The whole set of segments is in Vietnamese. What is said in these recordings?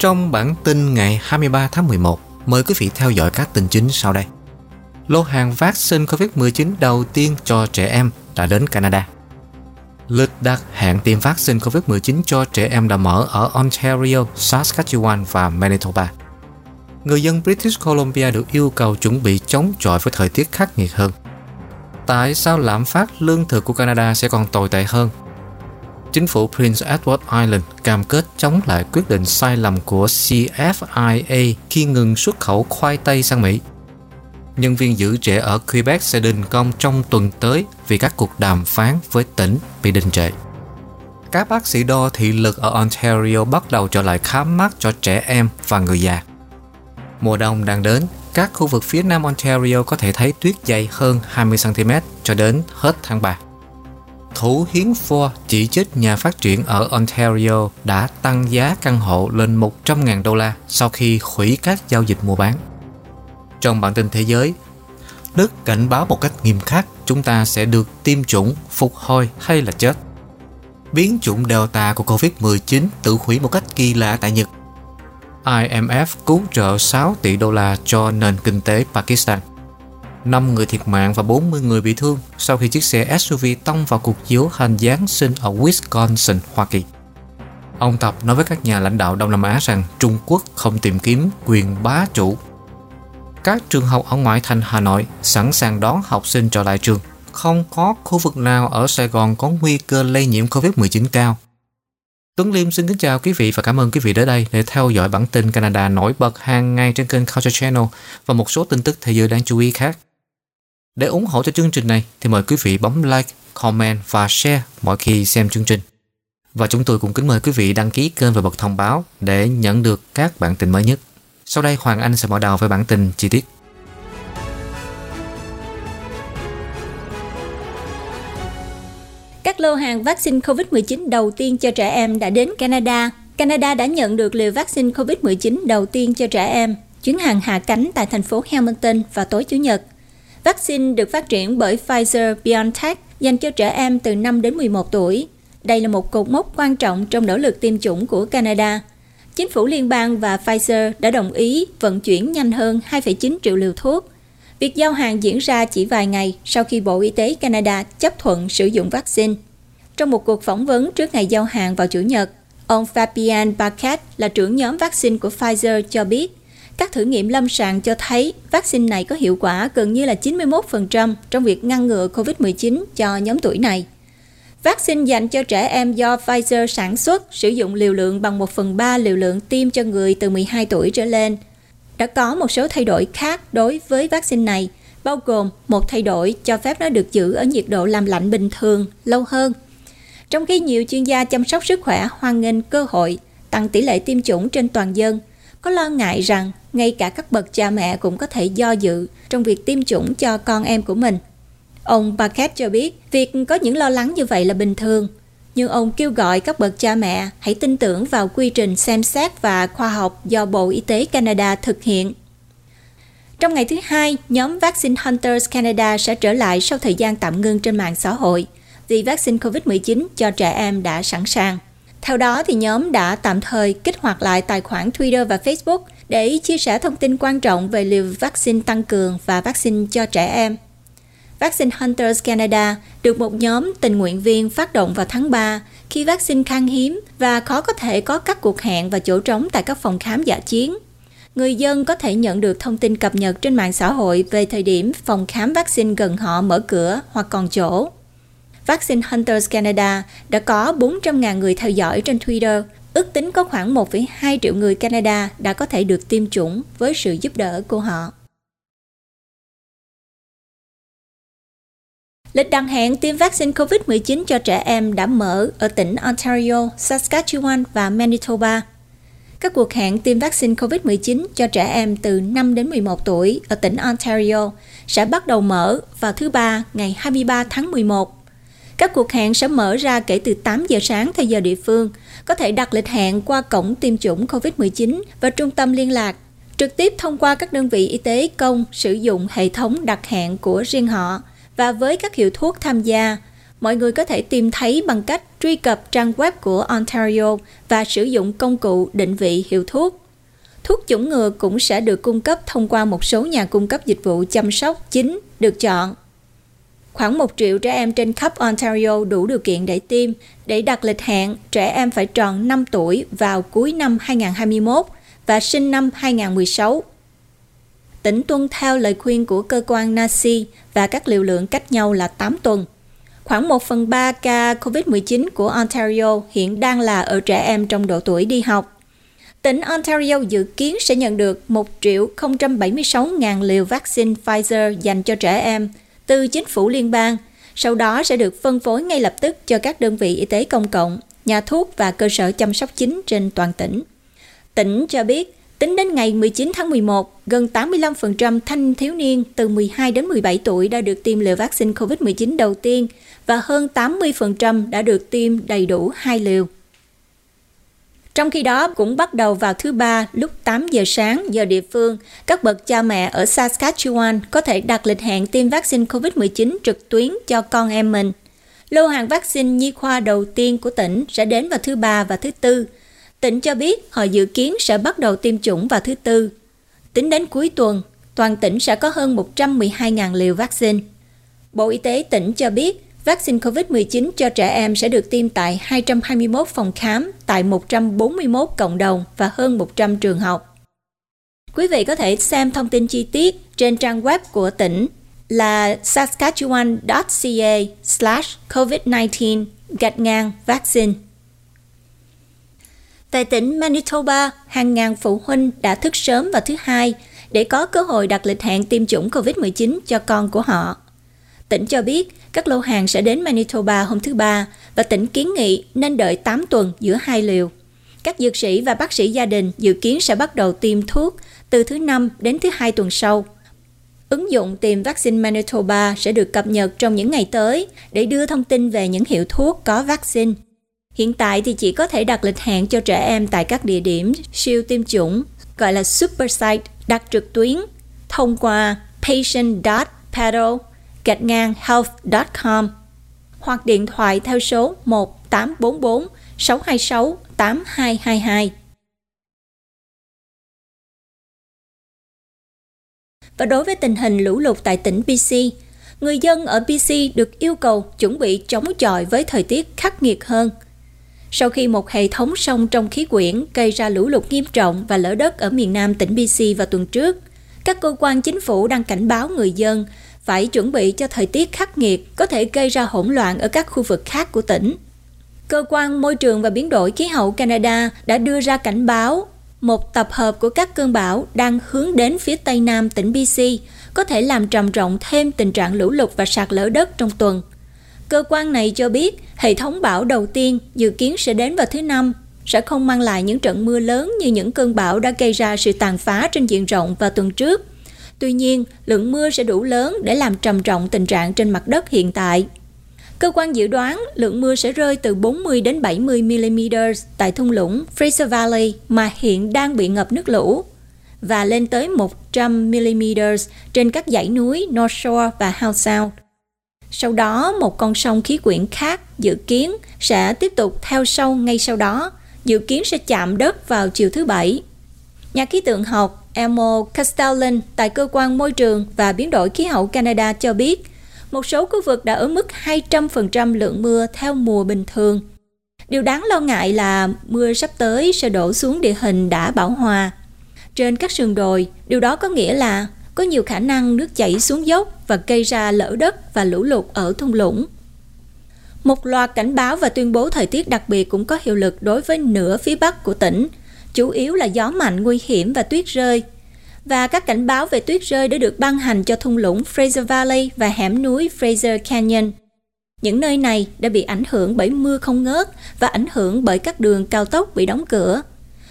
Trong bản tin ngày 23 tháng 11, mời quý vị theo dõi các tin chính sau đây. Lô hàng vaccine COVID-19 đầu tiên cho trẻ em đã đến Canada. Lịch đặt hẹn tiêm vaccine COVID-19 cho trẻ em đã mở ở Ontario, Saskatchewan và Manitoba. Người dân British Columbia được yêu cầu chuẩn bị chống chọi với thời tiết khắc nghiệt hơn. Tại sao lạm phát lương thực của Canada sẽ còn tồi tệ hơn? Chính phủ Prince Edward Island cam kết chống lại quyết định sai lầm của CFIA khi ngừng xuất khẩu khoai tây sang Mỹ. Nhân viên giữ trẻ ở Quebec sẽ đình công trong tuần tới vì các cuộc đàm phán với tỉnh bị đình trệ. Các bác sĩ đo thị lực ở Ontario bắt đầu trở lại khám mắt cho trẻ em và người già. Mùa đông đang đến, các khu vực phía nam Ontario có thể thấy tuyết dày hơn 20cm cho đến hết tháng 3. Thủ hiến Ford chỉ trích nhà phát triển ở Ontario đã tăng giá căn hộ lên 100.000 đô la sau khi hủy các giao dịch mua bán. Trong bản tin thế giới, Đức cảnh báo một cách nghiêm khắc chúng ta sẽ được tiêm chủng, phục hồi hay là chết. Biến chủng Delta của Covid-19 tự hủy một cách kỳ lạ tại Nhật. IMF cứu trợ 6 tỷ đô la cho nền kinh tế Pakistan. 5 người thiệt mạng và 40 người bị thương sau khi chiếc xe SUV tông vào cuộc chiếu hành Giáng sinh ở Wisconsin, Hoa Kỳ. Ông Tập nói với các nhà lãnh đạo Đông Nam Á rằng Trung Quốc không tìm kiếm quyền bá chủ. Các trường học ở ngoại thành Hà Nội sẵn sàng đón học sinh trở lại trường. Không có khu vực nào ở Sài Gòn có nguy cơ lây nhiễm COVID-19 cao. Tuấn Liêm xin kính chào quý vị và cảm ơn quý vị đến đây để theo dõi bản tin Canada nổi bật hàng ngày trên kênh Culture Channel và một số tin tức thế giới đáng chú ý khác. Để ủng hộ cho chương trình này thì mời quý vị bấm like, comment và share mỗi khi xem chương trình. Và chúng tôi cũng kính mời quý vị đăng ký kênh và bật thông báo để nhận được các bản tin mới nhất. Sau đây Hoàng Anh sẽ mở đầu với bản tin chi tiết. Các lô hàng vaccine COVID-19 đầu tiên cho trẻ em đã đến Canada. Canada đã nhận được liều vaccine COVID-19 đầu tiên cho trẻ em. Chuyến hàng hạ cánh tại thành phố Hamilton vào tối Chủ nhật. Vaccine được phát triển bởi Pfizer-BioNTech dành cho trẻ em từ 5 đến 11 tuổi. Đây là một cột mốc quan trọng trong nỗ lực tiêm chủng của Canada. Chính phủ liên bang và Pfizer đã đồng ý vận chuyển nhanh hơn 2,9 triệu liều thuốc. Việc giao hàng diễn ra chỉ vài ngày sau khi Bộ Y tế Canada chấp thuận sử dụng vaccine. Trong một cuộc phỏng vấn trước ngày giao hàng vào Chủ nhật, ông Fabian Paquet là trưởng nhóm vaccine của Pfizer cho biết các thử nghiệm lâm sàng cho thấy vaccine này có hiệu quả gần như là 91% trong việc ngăn ngừa COVID-19 cho nhóm tuổi này. Vaccine dành cho trẻ em do Pfizer sản xuất sử dụng liều lượng bằng 1 phần 3 liều lượng tiêm cho người từ 12 tuổi trở lên. Đã có một số thay đổi khác đối với vaccine này, bao gồm một thay đổi cho phép nó được giữ ở nhiệt độ làm lạnh bình thường lâu hơn. Trong khi nhiều chuyên gia chăm sóc sức khỏe hoan nghênh cơ hội tăng tỷ lệ tiêm chủng trên toàn dân, có lo ngại rằng ngay cả các bậc cha mẹ cũng có thể do dự trong việc tiêm chủng cho con em của mình. Ông Paquette cho biết việc có những lo lắng như vậy là bình thường, nhưng ông kêu gọi các bậc cha mẹ hãy tin tưởng vào quy trình xem xét và khoa học do Bộ Y tế Canada thực hiện. Trong ngày thứ hai, nhóm Vaccine Hunters Canada sẽ trở lại sau thời gian tạm ngưng trên mạng xã hội vì vaccine COVID-19 cho trẻ em đã sẵn sàng. Theo đó, thì nhóm đã tạm thời kích hoạt lại tài khoản Twitter và Facebook để chia sẻ thông tin quan trọng về liều vaccine tăng cường và vaccine cho trẻ em. Vaccine Hunters Canada được một nhóm tình nguyện viên phát động vào tháng 3 khi vaccine khan hiếm và khó có thể có các cuộc hẹn và chỗ trống tại các phòng khám giả chiến. Người dân có thể nhận được thông tin cập nhật trên mạng xã hội về thời điểm phòng khám vaccine gần họ mở cửa hoặc còn chỗ. Vaccine Hunters Canada đã có 400.000 người theo dõi trên Twitter. Ước tính có khoảng 1,2 triệu người Canada đã có thể được tiêm chủng với sự giúp đỡ của họ. Lịch đặt hẹn tiêm vaccine COVID-19 cho trẻ em đã mở ở tỉnh Ontario, Saskatchewan và Manitoba. Các cuộc hẹn tiêm vaccine COVID-19 cho trẻ em từ 5 đến 11 tuổi ở tỉnh Ontario sẽ bắt đầu mở vào thứ Ba ngày 23 tháng 11 các cuộc hẹn sẽ mở ra kể từ 8 giờ sáng theo giờ địa phương, có thể đặt lịch hẹn qua cổng tiêm chủng COVID-19 và trung tâm liên lạc, trực tiếp thông qua các đơn vị y tế công sử dụng hệ thống đặt hẹn của riêng họ và với các hiệu thuốc tham gia, mọi người có thể tìm thấy bằng cách truy cập trang web của Ontario và sử dụng công cụ định vị hiệu thuốc. Thuốc chủng ngừa cũng sẽ được cung cấp thông qua một số nhà cung cấp dịch vụ chăm sóc chính được chọn. Khoảng 1 triệu trẻ em trên khắp Ontario đủ điều kiện để tiêm. Để đặt lịch hẹn, trẻ em phải tròn 5 tuổi vào cuối năm 2021 và sinh năm 2016. Tỉnh tuân theo lời khuyên của cơ quan NACI và các liều lượng cách nhau là 8 tuần. Khoảng 1 phần 3 ca COVID-19 của Ontario hiện đang là ở trẻ em trong độ tuổi đi học. Tỉnh Ontario dự kiến sẽ nhận được 1 triệu 076 ngàn liều vaccine Pfizer dành cho trẻ em từ chính phủ liên bang, sau đó sẽ được phân phối ngay lập tức cho các đơn vị y tế công cộng, nhà thuốc và cơ sở chăm sóc chính trên toàn tỉnh. Tỉnh cho biết, tính đến ngày 19 tháng 11, gần 85% thanh thiếu niên từ 12 đến 17 tuổi đã được tiêm liều vaccine COVID-19 đầu tiên và hơn 80% đã được tiêm đầy đủ hai liều. Trong khi đó, cũng bắt đầu vào thứ Ba lúc 8 giờ sáng giờ địa phương, các bậc cha mẹ ở Saskatchewan có thể đặt lịch hẹn tiêm vaccine COVID-19 trực tuyến cho con em mình. Lô hàng vaccine nhi khoa đầu tiên của tỉnh sẽ đến vào thứ Ba và thứ Tư. Tỉnh cho biết họ dự kiến sẽ bắt đầu tiêm chủng vào thứ Tư. Tính đến cuối tuần, toàn tỉnh sẽ có hơn 112.000 liều vaccine. Bộ Y tế tỉnh cho biết Vaccine COVID-19 cho trẻ em sẽ được tiêm tại 221 phòng khám tại 141 cộng đồng và hơn 100 trường học. Quý vị có thể xem thông tin chi tiết trên trang web của tỉnh là saskatchewan.ca slash COVID-19 gạch ngang vaccine. Tại tỉnh Manitoba, hàng ngàn phụ huynh đã thức sớm vào thứ hai để có cơ hội đặt lịch hẹn tiêm chủng COVID-19 cho con của họ. Tỉnh cho biết các lô hàng sẽ đến Manitoba hôm thứ Ba và tỉnh kiến nghị nên đợi 8 tuần giữa hai liều. Các dược sĩ và bác sĩ gia đình dự kiến sẽ bắt đầu tiêm thuốc từ thứ năm đến thứ hai tuần sau. Ứng dụng tìm vaccine Manitoba sẽ được cập nhật trong những ngày tới để đưa thông tin về những hiệu thuốc có vaccine. Hiện tại thì chỉ có thể đặt lịch hẹn cho trẻ em tại các địa điểm siêu tiêm chủng, gọi là super site, đặt trực tuyến thông qua patient.paddle gạch ngang health.com hoặc điện thoại theo số 1844 626 8222. Và đối với tình hình lũ lụt tại tỉnh BC, người dân ở BC được yêu cầu chuẩn bị chống chọi với thời tiết khắc nghiệt hơn. Sau khi một hệ thống sông trong khí quyển gây ra lũ lụt nghiêm trọng và lở đất ở miền nam tỉnh BC vào tuần trước, các cơ quan chính phủ đang cảnh báo người dân phải chuẩn bị cho thời tiết khắc nghiệt có thể gây ra hỗn loạn ở các khu vực khác của tỉnh. Cơ quan Môi trường và Biến đổi Khí hậu Canada đã đưa ra cảnh báo một tập hợp của các cơn bão đang hướng đến phía tây nam tỉnh BC có thể làm trầm trọng thêm tình trạng lũ lụt và sạt lở đất trong tuần. Cơ quan này cho biết hệ thống bão đầu tiên dự kiến sẽ đến vào thứ Năm, sẽ không mang lại những trận mưa lớn như những cơn bão đã gây ra sự tàn phá trên diện rộng vào tuần trước Tuy nhiên, lượng mưa sẽ đủ lớn để làm trầm trọng tình trạng trên mặt đất hiện tại. Cơ quan dự đoán lượng mưa sẽ rơi từ 40 đến 70 mm tại thung lũng Fraser Valley mà hiện đang bị ngập nước lũ và lên tới 100 mm trên các dãy núi North Shore và Howe Sound. Sau đó, một con sông khí quyển khác dự kiến sẽ tiếp tục theo sâu ngay sau đó, dự kiến sẽ chạm đất vào chiều thứ Bảy. Nhà khí tượng học Elmo Castellan tại Cơ quan Môi trường và Biến đổi Khí hậu Canada cho biết, một số khu vực đã ở mức 200% lượng mưa theo mùa bình thường. Điều đáng lo ngại là mưa sắp tới sẽ đổ xuống địa hình đã bão hòa. Trên các sườn đồi, điều đó có nghĩa là có nhiều khả năng nước chảy xuống dốc và gây ra lở đất và lũ lụt ở thung lũng. Một loạt cảnh báo và tuyên bố thời tiết đặc biệt cũng có hiệu lực đối với nửa phía bắc của tỉnh – chủ yếu là gió mạnh nguy hiểm và tuyết rơi. Và các cảnh báo về tuyết rơi đã được ban hành cho thung lũng Fraser Valley và hẻm núi Fraser Canyon. Những nơi này đã bị ảnh hưởng bởi mưa không ngớt và ảnh hưởng bởi các đường cao tốc bị đóng cửa.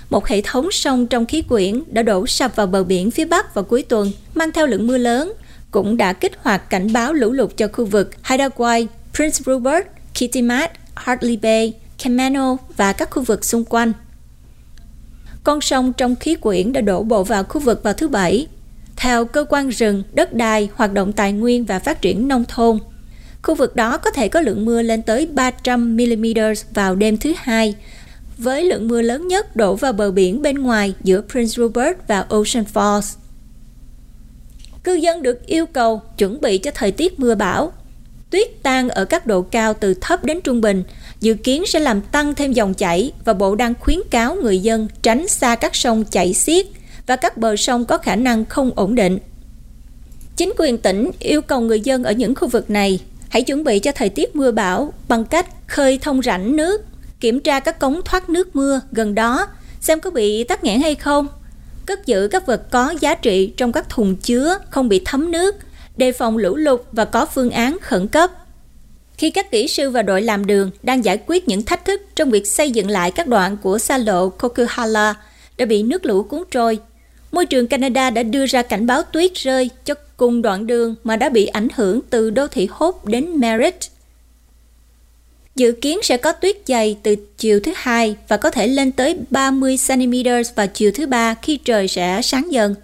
Một hệ thống sông trong khí quyển đã đổ sập vào bờ biển phía Bắc vào cuối tuần, mang theo lượng mưa lớn, cũng đã kích hoạt cảnh báo lũ lụt cho khu vực Haida Prince Rupert, Kitimat, Hartley Bay, Camano và các khu vực xung quanh con sông trong khí quyển đã đổ bộ vào khu vực vào thứ Bảy. Theo Cơ quan rừng, đất đai, hoạt động tài nguyên và phát triển nông thôn, Khu vực đó có thể có lượng mưa lên tới 300 mm vào đêm thứ hai, với lượng mưa lớn nhất đổ vào bờ biển bên ngoài giữa Prince Rupert và Ocean Falls. Cư dân được yêu cầu chuẩn bị cho thời tiết mưa bão. Tuyết tan ở các độ cao từ thấp đến trung bình, dự kiến sẽ làm tăng thêm dòng chảy và Bộ đang khuyến cáo người dân tránh xa các sông chảy xiết và các bờ sông có khả năng không ổn định. Chính quyền tỉnh yêu cầu người dân ở những khu vực này hãy chuẩn bị cho thời tiết mưa bão bằng cách khơi thông rãnh nước, kiểm tra các cống thoát nước mưa gần đó, xem có bị tắc nghẽn hay không, cất giữ các vật có giá trị trong các thùng chứa không bị thấm nước, đề phòng lũ lụt và có phương án khẩn cấp. Khi các kỹ sư và đội làm đường đang giải quyết những thách thức trong việc xây dựng lại các đoạn của xa lộ Coquihalla đã bị nước lũ cuốn trôi, môi trường Canada đã đưa ra cảnh báo tuyết rơi cho cùng đoạn đường mà đã bị ảnh hưởng từ đô thị Hope đến Merritt. Dự kiến sẽ có tuyết dày từ chiều thứ hai và có thể lên tới 30 cm vào chiều thứ ba khi trời sẽ sáng dần.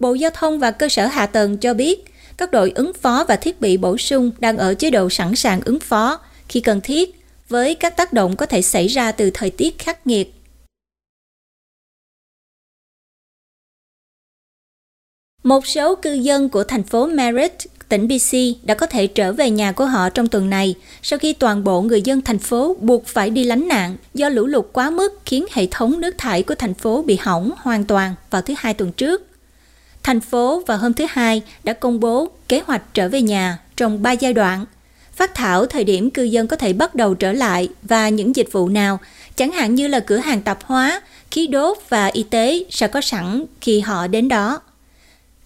Bộ Giao thông và Cơ sở Hạ tầng cho biết các đội ứng phó và thiết bị bổ sung đang ở chế độ sẵn sàng ứng phó khi cần thiết với các tác động có thể xảy ra từ thời tiết khắc nghiệt. Một số cư dân của thành phố Merritt, tỉnh BC đã có thể trở về nhà của họ trong tuần này sau khi toàn bộ người dân thành phố buộc phải đi lánh nạn do lũ lụt quá mức khiến hệ thống nước thải của thành phố bị hỏng hoàn toàn vào thứ hai tuần trước. Thành phố vào hôm thứ Hai đã công bố kế hoạch trở về nhà trong 3 giai đoạn. Phát thảo thời điểm cư dân có thể bắt đầu trở lại và những dịch vụ nào, chẳng hạn như là cửa hàng tạp hóa, khí đốt và y tế sẽ có sẵn khi họ đến đó.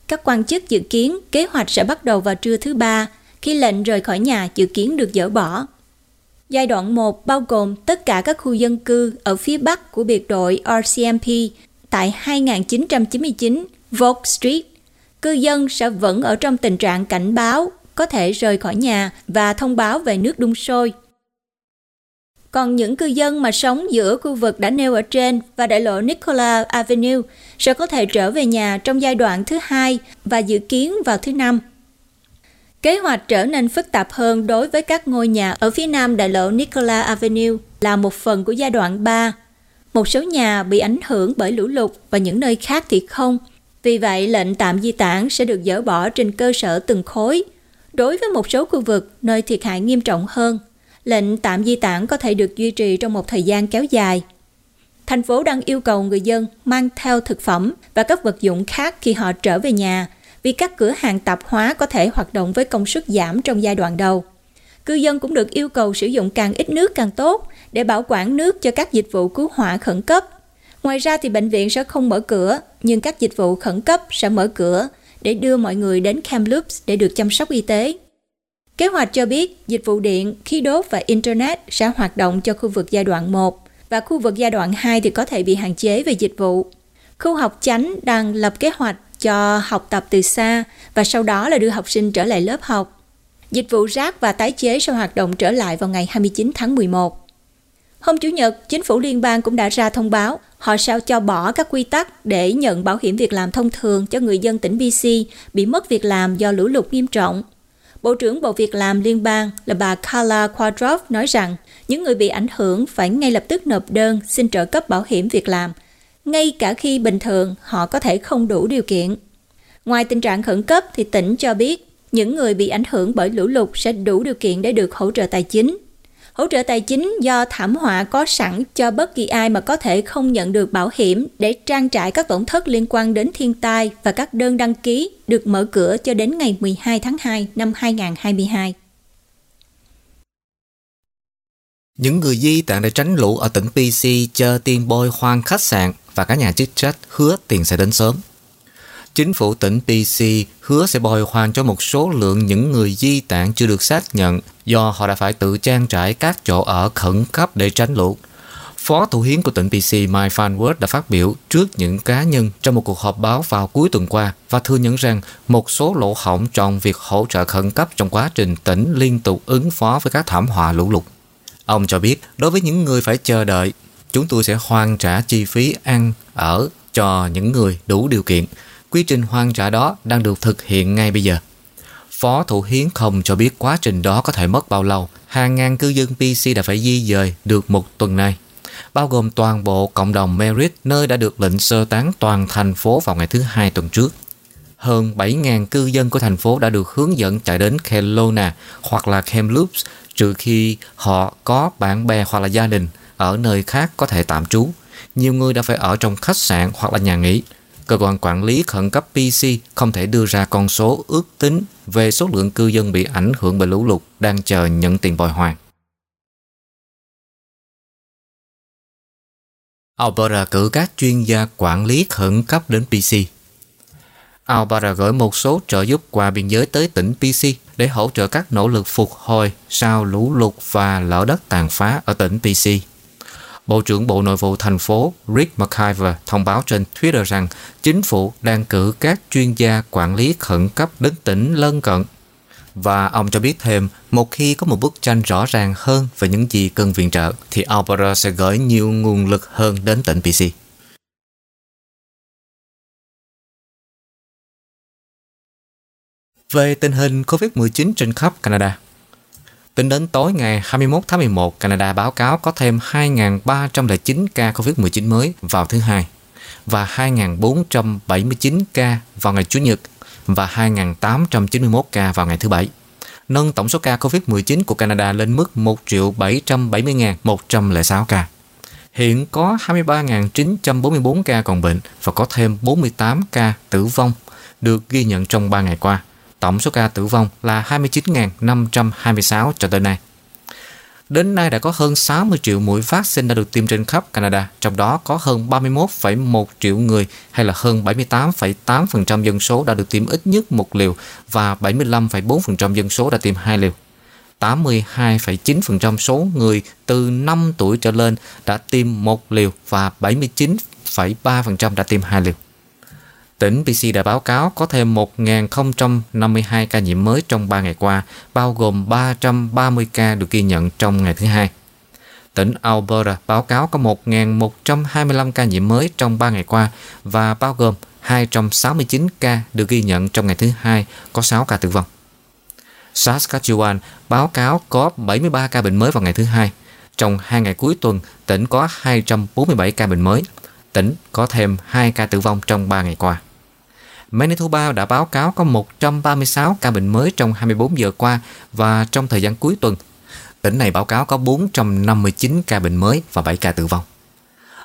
Các quan chức dự kiến kế hoạch sẽ bắt đầu vào trưa thứ ba, khi lệnh rời khỏi nhà dự kiến được dỡ bỏ. Giai đoạn 1 bao gồm tất cả các khu dân cư ở phía bắc của biệt đội RCMP tại 2999 Volk Street. Cư dân sẽ vẫn ở trong tình trạng cảnh báo, có thể rời khỏi nhà và thông báo về nước đun sôi. Còn những cư dân mà sống giữa khu vực đã nêu ở trên và đại lộ Nicola Avenue sẽ có thể trở về nhà trong giai đoạn thứ hai và dự kiến vào thứ năm. Kế hoạch trở nên phức tạp hơn đối với các ngôi nhà ở phía nam đại lộ Nicola Avenue là một phần của giai đoạn 3. Một số nhà bị ảnh hưởng bởi lũ lụt và những nơi khác thì không. Vì vậy, lệnh tạm di tản sẽ được dỡ bỏ trên cơ sở từng khối. Đối với một số khu vực nơi thiệt hại nghiêm trọng hơn, lệnh tạm di tản có thể được duy trì trong một thời gian kéo dài. Thành phố đang yêu cầu người dân mang theo thực phẩm và các vật dụng khác khi họ trở về nhà, vì các cửa hàng tạp hóa có thể hoạt động với công suất giảm trong giai đoạn đầu. Cư dân cũng được yêu cầu sử dụng càng ít nước càng tốt để bảo quản nước cho các dịch vụ cứu hỏa khẩn cấp. Ngoài ra thì bệnh viện sẽ không mở cửa, nhưng các dịch vụ khẩn cấp sẽ mở cửa để đưa mọi người đến Kamloops để được chăm sóc y tế. Kế hoạch cho biết dịch vụ điện, khí đốt và Internet sẽ hoạt động cho khu vực giai đoạn 1 và khu vực giai đoạn 2 thì có thể bị hạn chế về dịch vụ. Khu học chánh đang lập kế hoạch cho học tập từ xa và sau đó là đưa học sinh trở lại lớp học. Dịch vụ rác và tái chế sẽ hoạt động trở lại vào ngày 29 tháng 11. Hôm Chủ nhật, chính phủ liên bang cũng đã ra thông báo họ sẽ cho bỏ các quy tắc để nhận bảo hiểm việc làm thông thường cho người dân tỉnh BC bị mất việc làm do lũ lụt nghiêm trọng. Bộ trưởng Bộ Việc làm Liên bang là bà Carla Quadrov nói rằng những người bị ảnh hưởng phải ngay lập tức nộp đơn xin trợ cấp bảo hiểm việc làm, ngay cả khi bình thường họ có thể không đủ điều kiện. Ngoài tình trạng khẩn cấp thì tỉnh cho biết những người bị ảnh hưởng bởi lũ lụt sẽ đủ điều kiện để được hỗ trợ tài chính hỗ trợ tài chính do thảm họa có sẵn cho bất kỳ ai mà có thể không nhận được bảo hiểm để trang trải các tổn thất liên quan đến thiên tai và các đơn đăng ký được mở cửa cho đến ngày 12 tháng 2 năm 2022. Những người di tản để tránh lũ ở tỉnh PC chờ tiền bồi hoàn khách sạn và các nhà chức trách hứa tiền sẽ đến sớm. Chính phủ tỉnh PC hứa sẽ bồi hoàn cho một số lượng những người di tản chưa được xác nhận do họ đã phải tự trang trải các chỗ ở khẩn cấp để tránh lũ. Phó Thủ hiến của tỉnh PC Mike Farnworth đã phát biểu trước những cá nhân trong một cuộc họp báo vào cuối tuần qua và thừa nhận rằng một số lỗ hỏng trong việc hỗ trợ khẩn cấp trong quá trình tỉnh liên tục ứng phó với các thảm họa lũ lụt. Ông cho biết, đối với những người phải chờ đợi, chúng tôi sẽ hoàn trả chi phí ăn, ở cho những người đủ điều kiện. Quy trình hoàn trả đó đang được thực hiện ngay bây giờ. Phó Thủ Hiến không cho biết quá trình đó có thể mất bao lâu. Hàng ngàn cư dân PC đã phải di dời được một tuần nay, bao gồm toàn bộ cộng đồng Merit nơi đã được lệnh sơ tán toàn thành phố vào ngày thứ hai tuần trước. Hơn 7.000 cư dân của thành phố đã được hướng dẫn chạy đến Kelowna hoặc là Kamloops trừ khi họ có bạn bè hoặc là gia đình ở nơi khác có thể tạm trú. Nhiều người đã phải ở trong khách sạn hoặc là nhà nghỉ. Cơ quan quản lý khẩn cấp PC không thể đưa ra con số ước tính về số lượng cư dân bị ảnh hưởng bởi lũ lụt đang chờ nhận tiền bồi hoàn. Alberta cử các chuyên gia quản lý khẩn cấp đến PC. Alberta gửi một số trợ giúp qua biên giới tới tỉnh PC để hỗ trợ các nỗ lực phục hồi sau lũ lụt và lở đất tàn phá ở tỉnh PC. Bộ trưởng Bộ Nội vụ thành phố Rick McIver thông báo trên Twitter rằng chính phủ đang cử các chuyên gia quản lý khẩn cấp đến tỉnh lân cận. Và ông cho biết thêm, một khi có một bức tranh rõ ràng hơn về những gì cần viện trợ, thì Alberta sẽ gửi nhiều nguồn lực hơn đến tỉnh BC Về tình hình COVID-19 trên khắp Canada Tính đến tối ngày 21 tháng 11, Canada báo cáo có thêm 2.309 ca COVID-19 mới vào thứ hai và 2.479 ca vào ngày Chủ nhật và 2.891 ca vào ngày thứ Bảy, nâng tổng số ca COVID-19 của Canada lên mức 1 770.106 ca. Hiện có 23.944 ca còn bệnh và có thêm 48 ca tử vong được ghi nhận trong 3 ngày qua tổng số ca tử vong là 29.526 cho tới nay. Đến nay đã có hơn 60 triệu mũi vaccine đã được tiêm trên khắp Canada, trong đó có hơn 31,1 triệu người hay là hơn 78,8% dân số đã được tiêm ít nhất một liều và 75,4% dân số đã tiêm hai liều. 82,9% số người từ 5 tuổi trở lên đã tiêm một liều và 79,3% đã tiêm hai liều. Tỉnh BC đã báo cáo có thêm 1.052 ca nhiễm mới trong 3 ngày qua, bao gồm 330 ca được ghi nhận trong ngày thứ hai. Tỉnh Alberta báo cáo có 1.125 ca nhiễm mới trong 3 ngày qua và bao gồm 269 ca được ghi nhận trong ngày thứ hai, có 6 ca tử vong. Saskatchewan báo cáo có 73 ca bệnh mới vào ngày thứ hai. Trong hai ngày cuối tuần, tỉnh có 247 ca bệnh mới. Tỉnh có thêm 2 ca tử vong trong 3 ngày qua. Manitoba đã báo cáo có 136 ca bệnh mới trong 24 giờ qua và trong thời gian cuối tuần. Tỉnh này báo cáo có 459 ca bệnh mới và 7 ca tử vong.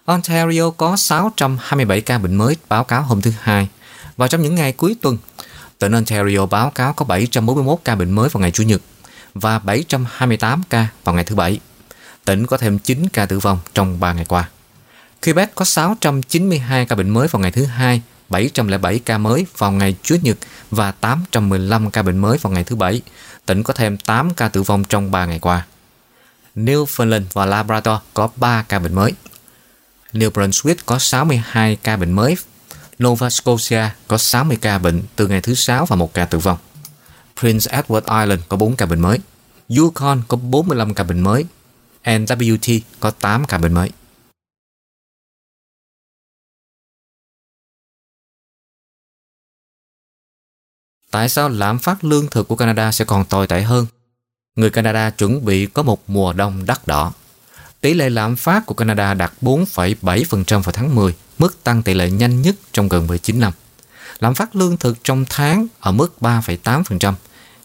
Ontario có 627 ca bệnh mới báo cáo hôm thứ Hai. Và trong những ngày cuối tuần, tỉnh Ontario báo cáo có 741 ca bệnh mới vào ngày Chủ nhật và 728 ca vào ngày thứ Bảy. Tỉnh có thêm 9 ca tử vong trong 3 ngày qua. Quebec có 692 ca bệnh mới vào ngày thứ Hai 707 ca mới vào ngày Chủ nhật và 815 ca bệnh mới vào ngày thứ Bảy. Tỉnh có thêm 8 ca tử vong trong 3 ngày qua. Newfoundland và Labrador có 3 ca bệnh mới. New Brunswick có 62 ca bệnh mới. Nova Scotia có 60 ca bệnh từ ngày thứ Sáu và 1 ca tử vong. Prince Edward Island có 4 ca bệnh mới. Yukon có 45 ca bệnh mới. NWT có 8 ca bệnh mới. Tại sao lạm phát lương thực của Canada sẽ còn tồi tệ hơn? Người Canada chuẩn bị có một mùa đông đắt đỏ. Tỷ lệ lạm phát của Canada đạt 4,7% vào tháng 10, mức tăng tỷ lệ nhanh nhất trong gần 19 năm. Lạm phát lương thực trong tháng ở mức 3,8%.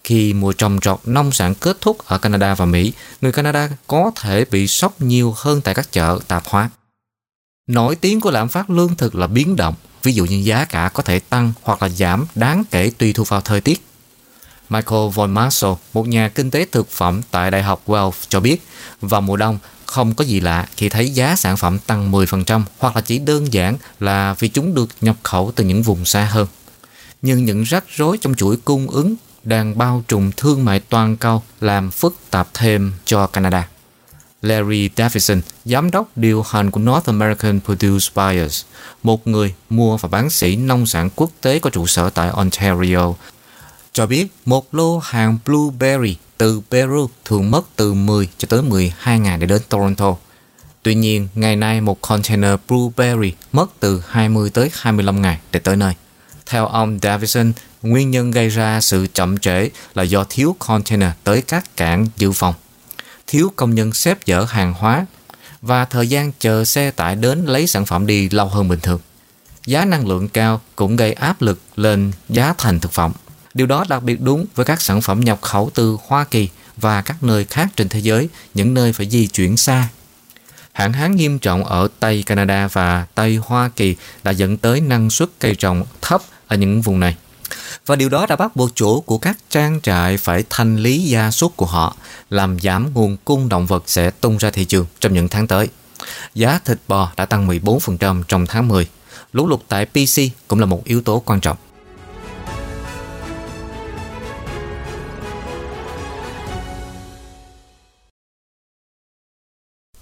Khi mùa trồng trọt nông sản kết thúc ở Canada và Mỹ, người Canada có thể bị sốc nhiều hơn tại các chợ tạp hóa. Nổi tiếng của lạm phát lương thực là biến động, ví dụ như giá cả có thể tăng hoặc là giảm đáng kể tùy thuộc vào thời tiết. Michael von Marshall, một nhà kinh tế thực phẩm tại Đại học Guelph cho biết, vào mùa đông không có gì lạ khi thấy giá sản phẩm tăng 10% hoặc là chỉ đơn giản là vì chúng được nhập khẩu từ những vùng xa hơn. Nhưng những rắc rối trong chuỗi cung ứng đang bao trùm thương mại toàn cầu làm phức tạp thêm cho Canada. Larry Davidson, giám đốc điều hành của North American Produce Buyers, một người mua và bán sỉ nông sản quốc tế có trụ sở tại Ontario, cho biết một lô hàng blueberry từ Peru thường mất từ 10 cho tới 12 ngày để đến Toronto. Tuy nhiên, ngày nay một container blueberry mất từ 20 tới 25 ngày để tới nơi. Theo ông Davison, nguyên nhân gây ra sự chậm trễ là do thiếu container tới các cảng dự phòng, thiếu công nhân xếp dỡ hàng hóa và thời gian chờ xe tải đến lấy sản phẩm đi lâu hơn bình thường. Giá năng lượng cao cũng gây áp lực lên giá thành thực phẩm. Điều đó đặc biệt đúng với các sản phẩm nhập khẩu từ Hoa Kỳ và các nơi khác trên thế giới, những nơi phải di chuyển xa. Hạn hán nghiêm trọng ở Tây Canada và Tây Hoa Kỳ đã dẫn tới năng suất cây trồng thấp ở những vùng này. Và điều đó đã bắt buộc chủ của các trang trại phải thanh lý gia súc của họ, làm giảm nguồn cung động vật sẽ tung ra thị trường trong những tháng tới. Giá thịt bò đã tăng 14% trong tháng 10. Lũ lụt tại PC cũng là một yếu tố quan trọng.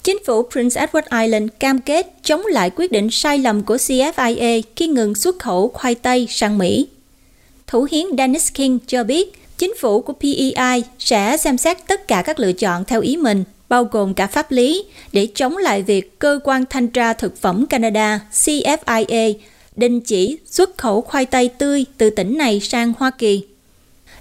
Chính phủ Prince Edward Island cam kết chống lại quyết định sai lầm của CFIA khi ngừng xuất khẩu khoai tây sang Mỹ. Thủ hiến Dennis King cho biết chính phủ của PEI sẽ xem xét tất cả các lựa chọn theo ý mình, bao gồm cả pháp lý, để chống lại việc cơ quan thanh tra thực phẩm Canada CFIA đình chỉ xuất khẩu khoai tây tươi từ tỉnh này sang Hoa Kỳ.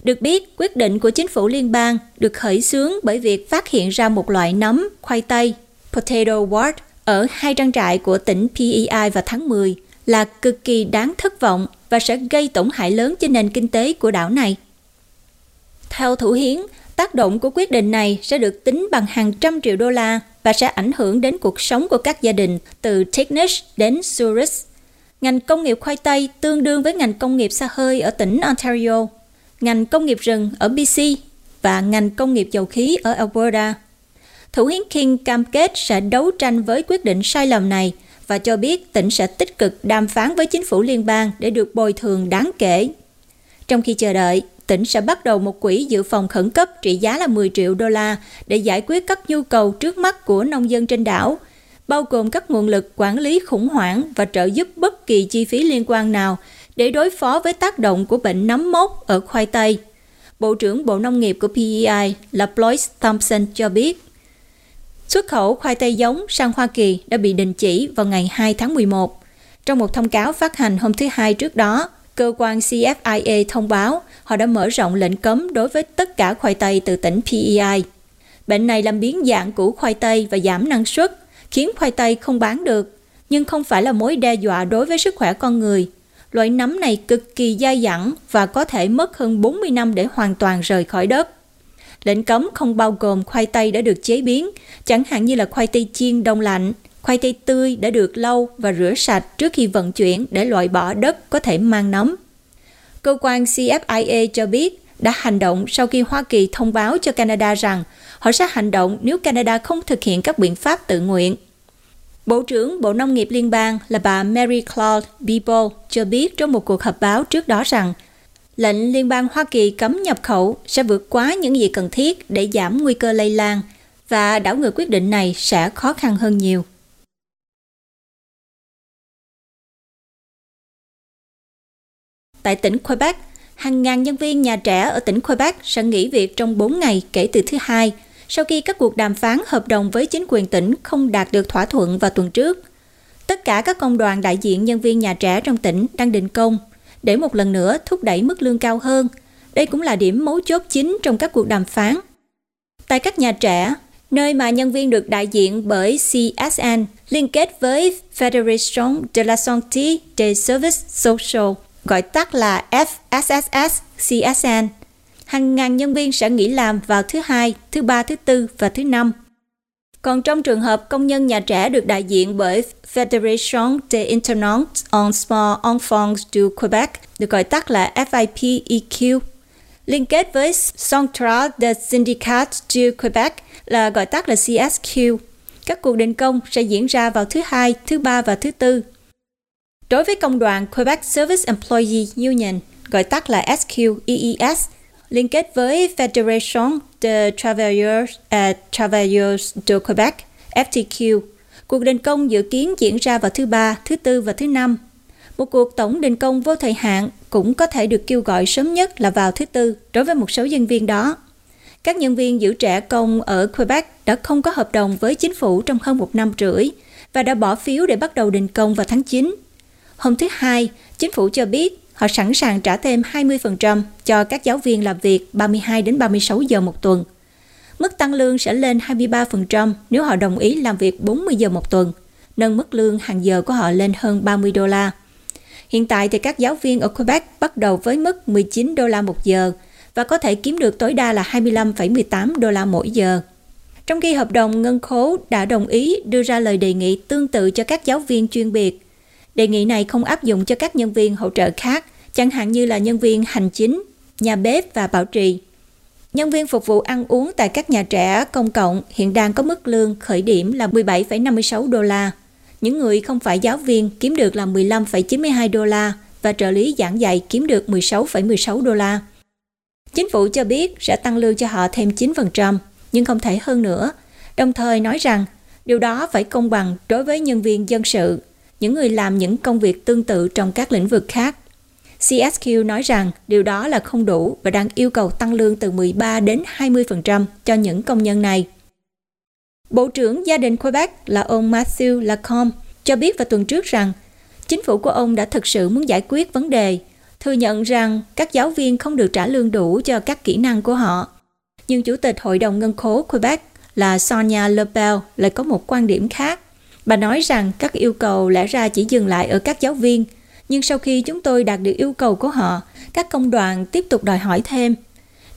Được biết, quyết định của chính phủ liên bang được khởi xướng bởi việc phát hiện ra một loại nấm khoai tây potato wart ở hai trang trại của tỉnh PEI vào tháng 10 là cực kỳ đáng thất vọng và sẽ gây tổn hại lớn cho nền kinh tế của đảo này. Theo Thủ hiến, tác động của quyết định này sẽ được tính bằng hàng trăm triệu đô la và sẽ ảnh hưởng đến cuộc sống của các gia đình từ Technish đến Zurich. Ngành công nghiệp khoai tây tương đương với ngành công nghiệp xa hơi ở tỉnh Ontario, ngành công nghiệp rừng ở BC và ngành công nghiệp dầu khí ở Alberta. Thủ hiến King cam kết sẽ đấu tranh với quyết định sai lầm này và cho biết tỉnh sẽ tích cực đàm phán với chính phủ liên bang để được bồi thường đáng kể. Trong khi chờ đợi, tỉnh sẽ bắt đầu một quỹ dự phòng khẩn cấp trị giá là 10 triệu đô la để giải quyết các nhu cầu trước mắt của nông dân trên đảo, bao gồm các nguồn lực quản lý khủng hoảng và trợ giúp bất kỳ chi phí liên quan nào để đối phó với tác động của bệnh nấm mốc ở khoai tây. Bộ trưởng Bộ Nông nghiệp của PEI là Blois Thompson cho biết Xuất khẩu khoai tây giống sang Hoa Kỳ đã bị đình chỉ vào ngày 2 tháng 11. Trong một thông cáo phát hành hôm thứ Hai trước đó, cơ quan CFIA thông báo họ đã mở rộng lệnh cấm đối với tất cả khoai tây từ tỉnh PEI. Bệnh này làm biến dạng củ khoai tây và giảm năng suất, khiến khoai tây không bán được, nhưng không phải là mối đe dọa đối với sức khỏe con người. Loại nấm này cực kỳ dai dẳng và có thể mất hơn 40 năm để hoàn toàn rời khỏi đất. Lệnh cấm không bao gồm khoai tây đã được chế biến, chẳng hạn như là khoai tây chiên đông lạnh, khoai tây tươi đã được lau và rửa sạch trước khi vận chuyển để loại bỏ đất có thể mang nấm. Cơ quan CFIA cho biết đã hành động sau khi Hoa Kỳ thông báo cho Canada rằng họ sẽ hành động nếu Canada không thực hiện các biện pháp tự nguyện. Bộ trưởng Bộ Nông nghiệp Liên bang là bà Mary Claude Beeble cho biết trong một cuộc họp báo trước đó rằng lệnh liên bang Hoa Kỳ cấm nhập khẩu sẽ vượt quá những gì cần thiết để giảm nguy cơ lây lan và đảo ngược quyết định này sẽ khó khăn hơn nhiều. Tại tỉnh Quebec, hàng ngàn nhân viên nhà trẻ ở tỉnh Quebec sẽ nghỉ việc trong 4 ngày kể từ thứ hai, sau khi các cuộc đàm phán hợp đồng với chính quyền tỉnh không đạt được thỏa thuận vào tuần trước. Tất cả các công đoàn đại diện nhân viên nhà trẻ trong tỉnh đang đình công để một lần nữa thúc đẩy mức lương cao hơn. Đây cũng là điểm mấu chốt chính trong các cuộc đàm phán. Tại các nhà trẻ, nơi mà nhân viên được đại diện bởi CSN liên kết với Federation de la Santé des Services Sociaux, gọi tắt là FSSS CSN. Hàng ngàn nhân viên sẽ nghỉ làm vào thứ hai, thứ ba, thứ tư và thứ năm. Còn trong trường hợp công nhân nhà trẻ được đại diện bởi Fédération des Internautes en Small Enfants du Québec, được gọi tắt là FIPEQ, liên kết với Central des Syndicats du Québec là gọi tắt là CSQ. Các cuộc đình công sẽ diễn ra vào thứ hai, thứ ba và thứ tư. Đối với công đoàn Quebec Service Employee Union, gọi tắt là SQEES, liên kết với Federation de Travailleurs et Travailleurs de Québec, FTQ, Cuộc đình công dự kiến diễn ra vào thứ Ba, thứ Tư và thứ Năm. Một cuộc tổng đình công vô thời hạn cũng có thể được kêu gọi sớm nhất là vào thứ Tư đối với một số nhân viên đó. Các nhân viên giữ trẻ công ở Quebec đã không có hợp đồng với chính phủ trong hơn một năm rưỡi và đã bỏ phiếu để bắt đầu đình công vào tháng 9. Hôm thứ Hai, chính phủ cho biết họ sẵn sàng trả thêm 20% cho các giáo viên làm việc 32 đến 36 giờ một tuần. Mức tăng lương sẽ lên 23% nếu họ đồng ý làm việc 40 giờ một tuần, nâng mức lương hàng giờ của họ lên hơn 30 đô la. Hiện tại thì các giáo viên ở Quebec bắt đầu với mức 19 đô la một giờ và có thể kiếm được tối đa là 25,18 đô la mỗi giờ. Trong khi hợp đồng ngân khố đã đồng ý đưa ra lời đề nghị tương tự cho các giáo viên chuyên biệt, đề nghị này không áp dụng cho các nhân viên hỗ trợ khác, chẳng hạn như là nhân viên hành chính, nhà bếp và bảo trì. Nhân viên phục vụ ăn uống tại các nhà trẻ công cộng hiện đang có mức lương khởi điểm là 17,56 đô la. Những người không phải giáo viên kiếm được là 15,92 đô la và trợ lý giảng dạy kiếm được 16,16 đô la. Chính phủ cho biết sẽ tăng lương cho họ thêm 9%, nhưng không thể hơn nữa, đồng thời nói rằng điều đó phải công bằng đối với nhân viên dân sự, những người làm những công việc tương tự trong các lĩnh vực khác. CSQ nói rằng điều đó là không đủ và đang yêu cầu tăng lương từ 13 đến 20% cho những công nhân này. Bộ trưởng gia đình Quebec là ông Matthew Lacombe cho biết vào tuần trước rằng chính phủ của ông đã thực sự muốn giải quyết vấn đề, thừa nhận rằng các giáo viên không được trả lương đủ cho các kỹ năng của họ. Nhưng Chủ tịch Hội đồng Ngân khố Quebec là Sonia Lebel lại có một quan điểm khác. Bà nói rằng các yêu cầu lẽ ra chỉ dừng lại ở các giáo viên, nhưng sau khi chúng tôi đạt được yêu cầu của họ, các công đoàn tiếp tục đòi hỏi thêm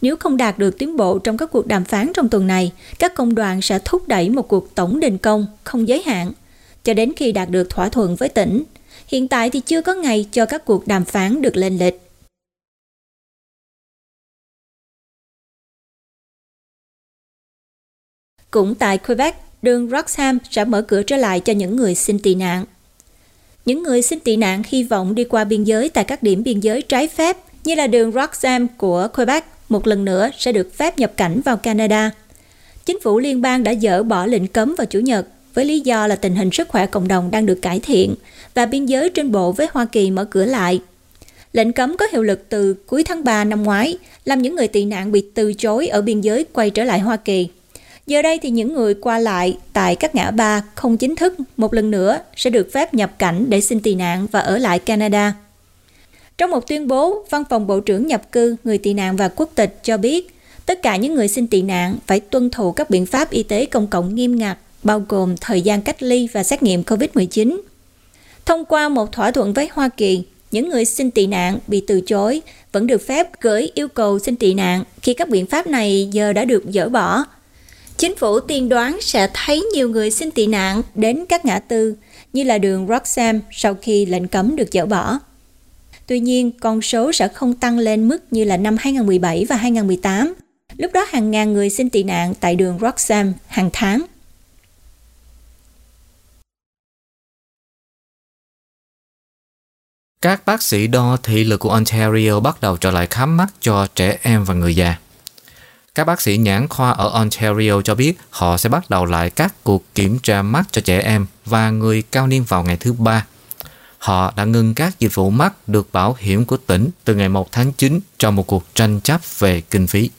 nếu không đạt được tiến bộ trong các cuộc đàm phán trong tuần này, các công đoàn sẽ thúc đẩy một cuộc tổng đình công không giới hạn cho đến khi đạt được thỏa thuận với tỉnh. Hiện tại thì chưa có ngày cho các cuộc đàm phán được lên lịch. Cũng tại Quebec, đường Roxham sẽ mở cửa trở lại cho những người xin tị nạn. Những người xin tị nạn hy vọng đi qua biên giới tại các điểm biên giới trái phép như là đường Roxham của Quebec một lần nữa sẽ được phép nhập cảnh vào Canada. Chính phủ liên bang đã dỡ bỏ lệnh cấm vào Chủ nhật với lý do là tình hình sức khỏe cộng đồng đang được cải thiện và biên giới trên bộ với Hoa Kỳ mở cửa lại. Lệnh cấm có hiệu lực từ cuối tháng 3 năm ngoái, làm những người tị nạn bị từ chối ở biên giới quay trở lại Hoa Kỳ. Giờ đây thì những người qua lại tại các ngã ba không chính thức một lần nữa sẽ được phép nhập cảnh để xin tị nạn và ở lại Canada. Trong một tuyên bố, Văn phòng Bộ trưởng Nhập cư, Người tị nạn và quốc tịch cho biết tất cả những người xin tị nạn phải tuân thủ các biện pháp y tế công cộng nghiêm ngặt, bao gồm thời gian cách ly và xét nghiệm COVID-19. Thông qua một thỏa thuận với Hoa Kỳ, những người xin tị nạn bị từ chối vẫn được phép gửi yêu cầu xin tị nạn khi các biện pháp này giờ đã được dỡ bỏ. Chính phủ tiên đoán sẽ thấy nhiều người xin tị nạn đến các ngã tư như là đường Roxham sau khi lệnh cấm được dỡ bỏ. Tuy nhiên, con số sẽ không tăng lên mức như là năm 2017 và 2018. Lúc đó hàng ngàn người xin tị nạn tại đường Roxham hàng tháng. Các bác sĩ đo thị lực của Ontario bắt đầu trở lại khám mắt cho trẻ em và người già. Các bác sĩ nhãn khoa ở Ontario cho biết họ sẽ bắt đầu lại các cuộc kiểm tra mắt cho trẻ em và người cao niên vào ngày thứ ba họ đã ngừng các dịch vụ mắt được bảo hiểm của tỉnh từ ngày 1 tháng 9 trong một cuộc tranh chấp về kinh phí.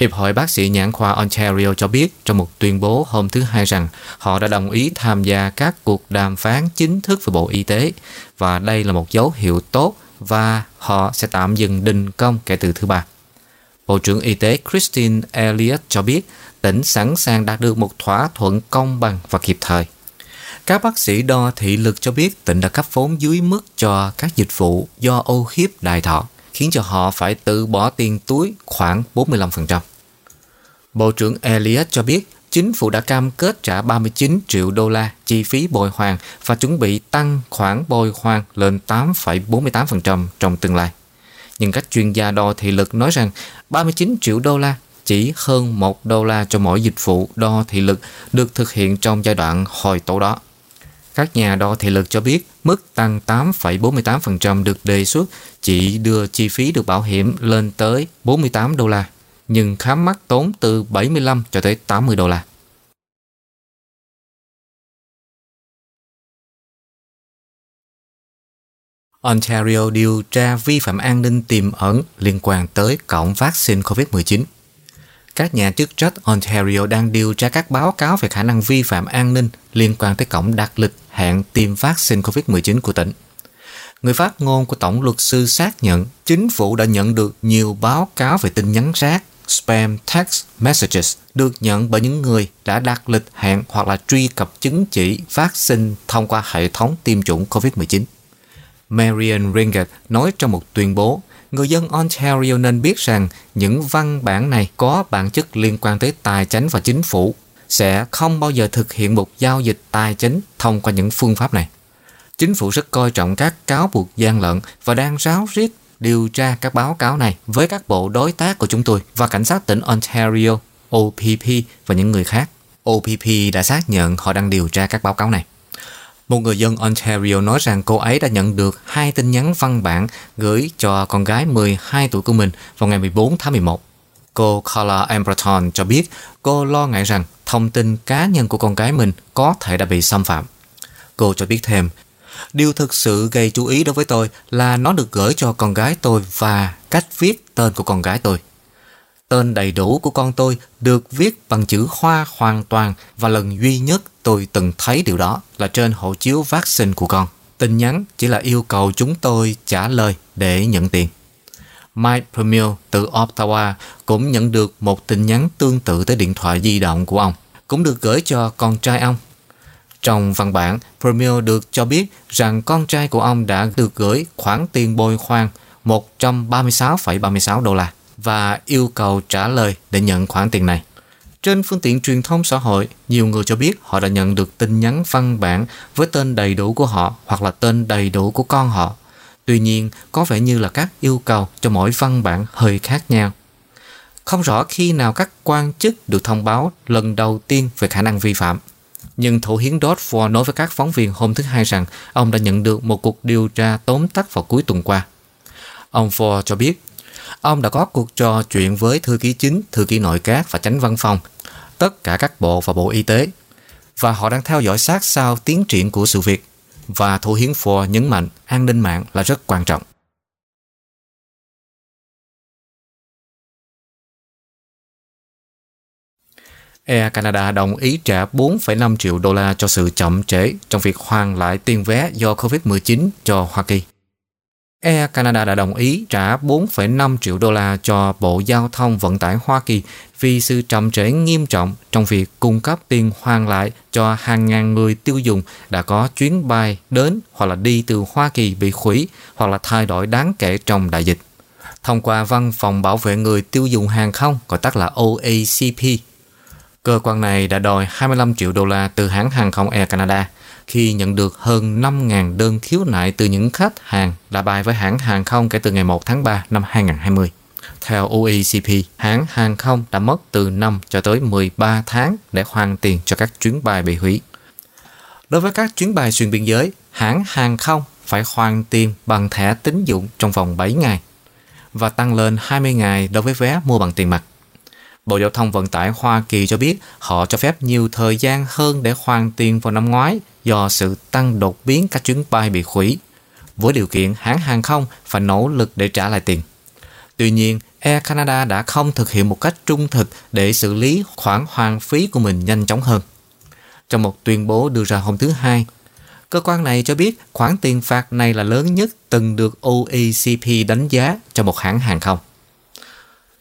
Hiệp hội bác sĩ nhãn khoa Ontario cho biết trong một tuyên bố hôm thứ Hai rằng họ đã đồng ý tham gia các cuộc đàm phán chính thức với Bộ Y tế và đây là một dấu hiệu tốt và họ sẽ tạm dừng đình công kể từ thứ Ba. Bộ trưởng Y tế Christine Elliott cho biết tỉnh sẵn sàng đạt được một thỏa thuận công bằng và kịp thời. Các bác sĩ đo thị lực cho biết tỉnh đã cấp vốn dưới mức cho các dịch vụ do ô hiếp đại thọ, khiến cho họ phải tự bỏ tiền túi khoảng 45%. Bộ trưởng Elliott cho biết chính phủ đã cam kết trả 39 triệu đô la chi phí bồi hoàn và chuẩn bị tăng khoản bồi hoàn lên 8,48% trong tương lai. Nhưng các chuyên gia đo thị lực nói rằng 39 triệu đô la chỉ hơn 1 đô la cho mỗi dịch vụ đo thị lực được thực hiện trong giai đoạn hồi tổ đó. Các nhà đo thị lực cho biết mức tăng 8,48% được đề xuất chỉ đưa chi phí được bảo hiểm lên tới 48 đô la, nhưng khám mắt tốn từ 75 cho tới 80 đô la. Ontario điều tra vi phạm an ninh tiềm ẩn liên quan tới cổng vaccine COVID-19. Các nhà chức trách Ontario đang điều tra các báo cáo về khả năng vi phạm an ninh liên quan tới cổng đặt lịch hạn tiêm vaccine COVID-19 của tỉnh. người phát ngôn của Tổng luật sư xác nhận, chính phủ đã nhận được nhiều báo cáo về tin nhắn rác, spam, text messages được nhận bởi những người đã đặt lịch hẹn hoặc là truy cập chứng chỉ vaccine thông qua hệ thống tiêm chủng COVID-19. Marian Ringett nói trong một tuyên bố, người dân Ontario nên biết rằng những văn bản này có bản chất liên quan tới tài chính và chính phủ sẽ không bao giờ thực hiện một giao dịch tài chính thông qua những phương pháp này. Chính phủ rất coi trọng các cáo buộc gian lận và đang ráo riết điều tra các báo cáo này với các bộ đối tác của chúng tôi và cảnh sát tỉnh Ontario, OPP và những người khác. OPP đã xác nhận họ đang điều tra các báo cáo này. Một người dân Ontario nói rằng cô ấy đã nhận được hai tin nhắn văn bản gửi cho con gái 12 tuổi của mình vào ngày 14 tháng 11. Cô Carla Amberton cho biết cô lo ngại rằng thông tin cá nhân của con gái mình có thể đã bị xâm phạm. Cô cho biết thêm, điều thực sự gây chú ý đối với tôi là nó được gửi cho con gái tôi và cách viết tên của con gái tôi. Tên đầy đủ của con tôi được viết bằng chữ hoa hoàn toàn và lần duy nhất tôi từng thấy điều đó là trên hộ chiếu vaccine của con. Tin nhắn chỉ là yêu cầu chúng tôi trả lời để nhận tiền. Mike Premier từ Ottawa cũng nhận được một tin nhắn tương tự tới điện thoại di động của ông, cũng được gửi cho con trai ông. Trong văn bản, Premier được cho biết rằng con trai của ông đã được gửi khoản tiền bồi khoan 136,36 đô la và yêu cầu trả lời để nhận khoản tiền này. Trên phương tiện truyền thông xã hội, nhiều người cho biết họ đã nhận được tin nhắn văn bản với tên đầy đủ của họ hoặc là tên đầy đủ của con họ. Tuy nhiên, có vẻ như là các yêu cầu cho mỗi văn bản hơi khác nhau. Không rõ khi nào các quan chức được thông báo lần đầu tiên về khả năng vi phạm. Nhưng thủ hiến Dodd nói với các phóng viên hôm thứ Hai rằng ông đã nhận được một cuộc điều tra tóm tắt vào cuối tuần qua. Ông Ford cho biết Ông đã có cuộc trò chuyện với thư ký chính, thư ký nội các và chánh văn phòng, tất cả các bộ và bộ y tế. Và họ đang theo dõi sát sao tiến triển của sự việc. Và Thủ hiến Ford nhấn mạnh an ninh mạng là rất quan trọng. Air Canada đồng ý trả 4,5 triệu đô la cho sự chậm trễ trong việc hoàn lại tiền vé do COVID-19 cho Hoa Kỳ. Air Canada đã đồng ý trả 4,5 triệu đô la cho Bộ Giao thông Vận tải Hoa Kỳ vì sự chậm trễ nghiêm trọng trong việc cung cấp tiền hoàn lại cho hàng ngàn người tiêu dùng đã có chuyến bay đến hoặc là đi từ Hoa Kỳ bị hủy hoặc là thay đổi đáng kể trong đại dịch. Thông qua Văn phòng Bảo vệ người tiêu dùng hàng không, gọi tắt là OACP, cơ quan này đã đòi 25 triệu đô la từ hãng hàng không Air Canada – khi nhận được hơn 5.000 đơn khiếu nại từ những khách hàng đã bài với hãng hàng không kể từ ngày 1 tháng 3 năm 2020. Theo OECD, hãng hàng không đã mất từ 5 cho tới 13 tháng để hoàn tiền cho các chuyến bay bị hủy. Đối với các chuyến bay xuyên biên giới, hãng hàng không phải hoàn tiền bằng thẻ tín dụng trong vòng 7 ngày và tăng lên 20 ngày đối với vé mua bằng tiền mặt. Bộ Giao thông Vận tải Hoa Kỳ cho biết họ cho phép nhiều thời gian hơn để hoàn tiền vào năm ngoái do sự tăng đột biến các chuyến bay bị hủy, với điều kiện hãng hàng không phải nỗ lực để trả lại tiền. Tuy nhiên, Air Canada đã không thực hiện một cách trung thực để xử lý khoản hoàn phí của mình nhanh chóng hơn. Trong một tuyên bố đưa ra hôm thứ Hai, cơ quan này cho biết khoản tiền phạt này là lớn nhất từng được OECP đánh giá cho một hãng hàng không.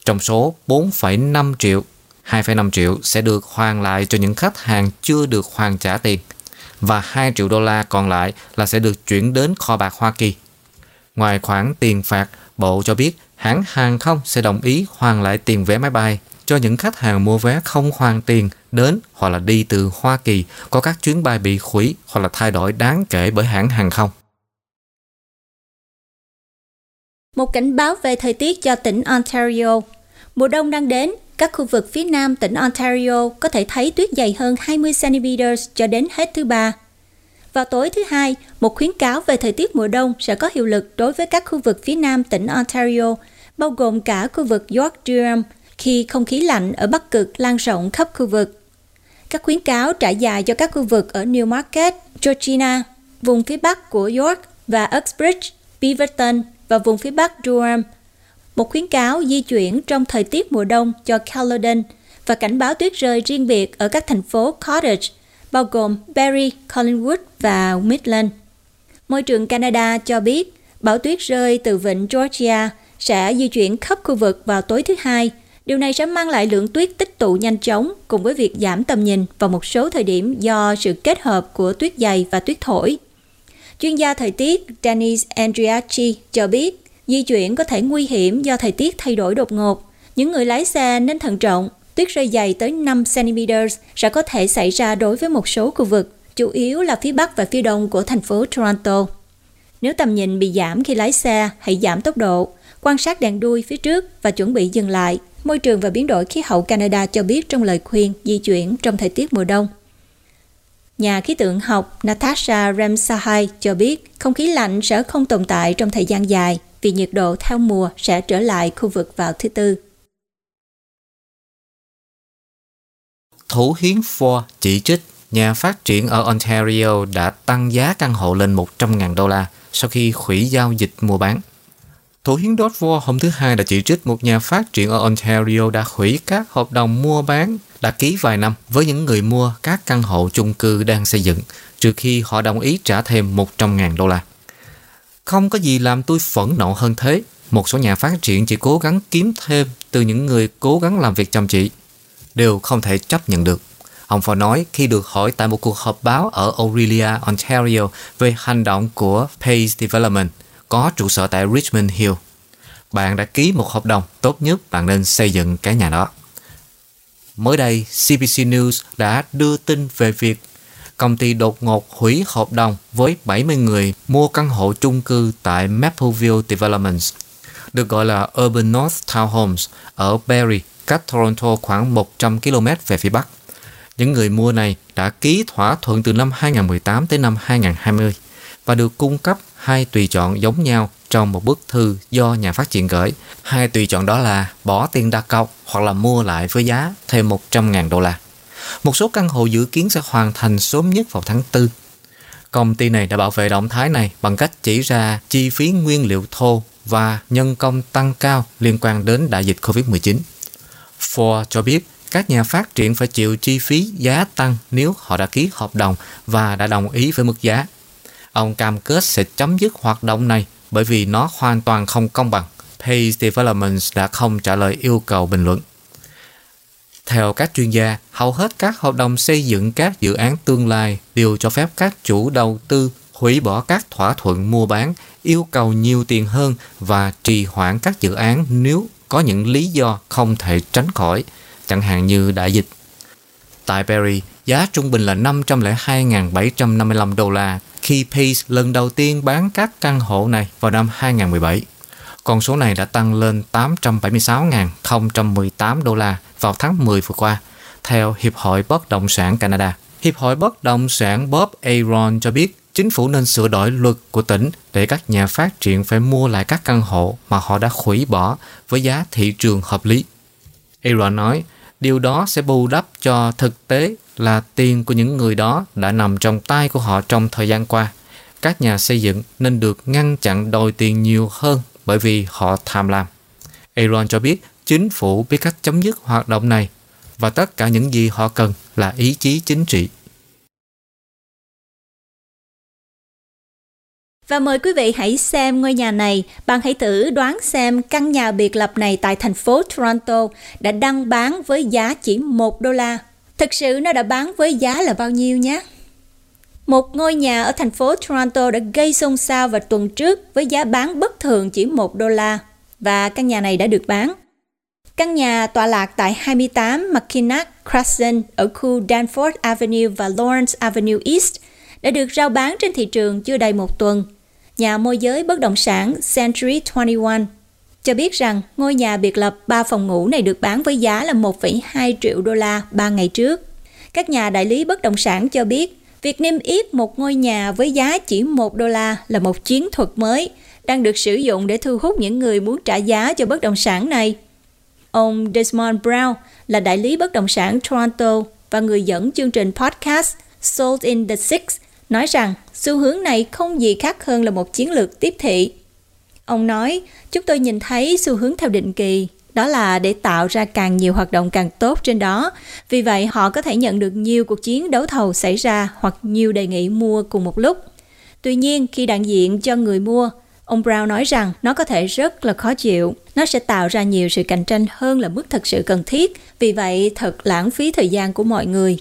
Trong số 4,5 triệu, 2,5 triệu sẽ được hoàn lại cho những khách hàng chưa được hoàn trả tiền và 2 triệu đô la còn lại là sẽ được chuyển đến kho bạc Hoa Kỳ. Ngoài khoản tiền phạt, Bộ cho biết hãng hàng không sẽ đồng ý hoàn lại tiền vé máy bay cho những khách hàng mua vé không hoàn tiền đến hoặc là đi từ Hoa Kỳ có các chuyến bay bị hủy hoặc là thay đổi đáng kể bởi hãng hàng không. Một cảnh báo về thời tiết cho tỉnh Ontario. Mùa đông đang đến, các khu vực phía nam tỉnh Ontario có thể thấy tuyết dày hơn 20 cm cho đến hết thứ ba. Vào tối thứ hai, một khuyến cáo về thời tiết mùa đông sẽ có hiệu lực đối với các khu vực phía nam tỉnh Ontario, bao gồm cả khu vực York Durham, khi không khí lạnh ở Bắc Cực lan rộng khắp khu vực. Các khuyến cáo trải dài cho các khu vực ở Newmarket, Georgina, vùng phía bắc của York và Uxbridge, Beaverton và vùng phía bắc Durham – một khuyến cáo di chuyển trong thời tiết mùa đông cho Caledon và cảnh báo tuyết rơi riêng biệt ở các thành phố Cottage, bao gồm Barrie, Collingwood và Midland. Môi trường Canada cho biết bão tuyết rơi từ vịnh Georgia sẽ di chuyển khắp khu vực vào tối thứ Hai. Điều này sẽ mang lại lượng tuyết tích tụ nhanh chóng cùng với việc giảm tầm nhìn vào một số thời điểm do sự kết hợp của tuyết dày và tuyết thổi. Chuyên gia thời tiết Dennis Andriachi cho biết di chuyển có thể nguy hiểm do thời tiết thay đổi đột ngột. Những người lái xe nên thận trọng. Tuyết rơi dày tới 5 cm sẽ có thể xảy ra đối với một số khu vực, chủ yếu là phía bắc và phía đông của thành phố Toronto. Nếu tầm nhìn bị giảm khi lái xe, hãy giảm tốc độ, quan sát đèn đuôi phía trước và chuẩn bị dừng lại. Môi trường và biến đổi khí hậu Canada cho biết trong lời khuyên di chuyển trong thời tiết mùa đông. Nhà khí tượng học Natasha Ramsahai cho biết, không khí lạnh sẽ không tồn tại trong thời gian dài vì nhiệt độ theo mùa sẽ trở lại khu vực vào thứ Tư. Thủ hiến Ford chỉ trích, nhà phát triển ở Ontario đã tăng giá căn hộ lên 100.000 đô la sau khi hủy giao dịch mua bán. Thủ hiến Dodd hôm thứ Hai đã chỉ trích một nhà phát triển ở Ontario đã hủy các hợp đồng mua bán đã ký vài năm với những người mua các căn hộ chung cư đang xây dựng trừ khi họ đồng ý trả thêm 100.000 đô la. Không có gì làm tôi phẫn nộ hơn thế. Một số nhà phát triển chỉ cố gắng kiếm thêm từ những người cố gắng làm việc chăm chỉ. Đều không thể chấp nhận được. Ông Ford nói khi được hỏi tại một cuộc họp báo ở Aurelia, Ontario về hành động của Pace Development có trụ sở tại Richmond Hill. Bạn đã ký một hợp đồng, tốt nhất bạn nên xây dựng cái nhà đó. Mới đây, CBC News đã đưa tin về việc công ty đột ngột hủy hợp đồng với 70 người mua căn hộ chung cư tại Mapleville Developments, được gọi là Urban North Townhomes ở Barrie, cách Toronto khoảng 100 km về phía Bắc. Những người mua này đã ký thỏa thuận từ năm 2018 tới năm 2020 và được cung cấp hai tùy chọn giống nhau trong một bức thư do nhà phát triển gửi. Hai tùy chọn đó là bỏ tiền đặt cọc hoặc là mua lại với giá thêm 100.000 đô la. Một số căn hộ dự kiến sẽ hoàn thành sớm nhất vào tháng 4. Công ty này đã bảo vệ động thái này bằng cách chỉ ra chi phí nguyên liệu thô và nhân công tăng cao liên quan đến đại dịch COVID-19. Ford cho biết các nhà phát triển phải chịu chi phí giá tăng nếu họ đã ký hợp đồng và đã đồng ý với mức giá. Ông cam kết sẽ chấm dứt hoạt động này bởi vì nó hoàn toàn không công bằng. Pace Developments đã không trả lời yêu cầu bình luận. Theo các chuyên gia, hầu hết các hợp đồng xây dựng các dự án tương lai đều cho phép các chủ đầu tư hủy bỏ các thỏa thuận mua bán, yêu cầu nhiều tiền hơn và trì hoãn các dự án nếu có những lý do không thể tránh khỏi, chẳng hạn như đại dịch. Tại Paris, giá trung bình là 502.755 đô la khi Pace lần đầu tiên bán các căn hộ này vào năm 2017. Con số này đã tăng lên 876.018 đô la vào tháng 10 vừa qua, theo Hiệp hội Bất động sản Canada. Hiệp hội Bất động sản Bob Aaron cho biết chính phủ nên sửa đổi luật của tỉnh để các nhà phát triển phải mua lại các căn hộ mà họ đã hủy bỏ với giá thị trường hợp lý. Aaron nói, điều đó sẽ bù đắp cho thực tế là tiền của những người đó đã nằm trong tay của họ trong thời gian qua. Các nhà xây dựng nên được ngăn chặn đòi tiền nhiều hơn bởi vì họ tham lam. Aaron cho biết chính phủ biết cách chấm dứt hoạt động này và tất cả những gì họ cần là ý chí chính trị. Và mời quý vị hãy xem ngôi nhà này. Bạn hãy thử đoán xem căn nhà biệt lập này tại thành phố Toronto đã đăng bán với giá chỉ 1 đô la. Thực sự nó đã bán với giá là bao nhiêu nhé? Một ngôi nhà ở thành phố Toronto đã gây xôn xao vào tuần trước với giá bán bất thường chỉ 1 đô la và căn nhà này đã được bán. Căn nhà tọa lạc tại 28 McKinnock Crescent ở khu Danforth Avenue và Lawrence Avenue East đã được rao bán trên thị trường chưa đầy một tuần. Nhà môi giới bất động sản Century 21 cho biết rằng ngôi nhà biệt lập 3 phòng ngủ này được bán với giá là 1,2 triệu đô la 3 ngày trước. Các nhà đại lý bất động sản cho biết Việc niêm yết một ngôi nhà với giá chỉ 1 đô la là một chiến thuật mới đang được sử dụng để thu hút những người muốn trả giá cho bất động sản này. Ông Desmond Brown là đại lý bất động sản Toronto và người dẫn chương trình podcast Sold in the Six nói rằng xu hướng này không gì khác hơn là một chiến lược tiếp thị. Ông nói, chúng tôi nhìn thấy xu hướng theo định kỳ đó là để tạo ra càng nhiều hoạt động càng tốt trên đó. Vì vậy, họ có thể nhận được nhiều cuộc chiến đấu thầu xảy ra hoặc nhiều đề nghị mua cùng một lúc. Tuy nhiên, khi đại diện cho người mua, ông Brown nói rằng nó có thể rất là khó chịu. Nó sẽ tạo ra nhiều sự cạnh tranh hơn là mức thật sự cần thiết, vì vậy thật lãng phí thời gian của mọi người.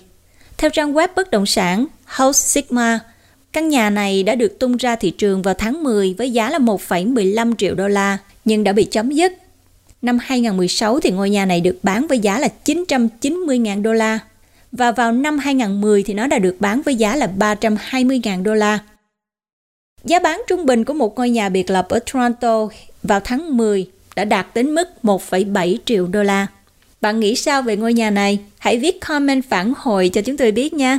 Theo trang web bất động sản House Sigma, căn nhà này đã được tung ra thị trường vào tháng 10 với giá là 1,15 triệu đô la, nhưng đã bị chấm dứt. Năm 2016 thì ngôi nhà này được bán với giá là 990.000 đô la và vào năm 2010 thì nó đã được bán với giá là 320.000 đô la. Giá bán trung bình của một ngôi nhà biệt lập ở Toronto vào tháng 10 đã đạt đến mức 1,7 triệu đô la. Bạn nghĩ sao về ngôi nhà này? Hãy viết comment phản hồi cho chúng tôi biết nha.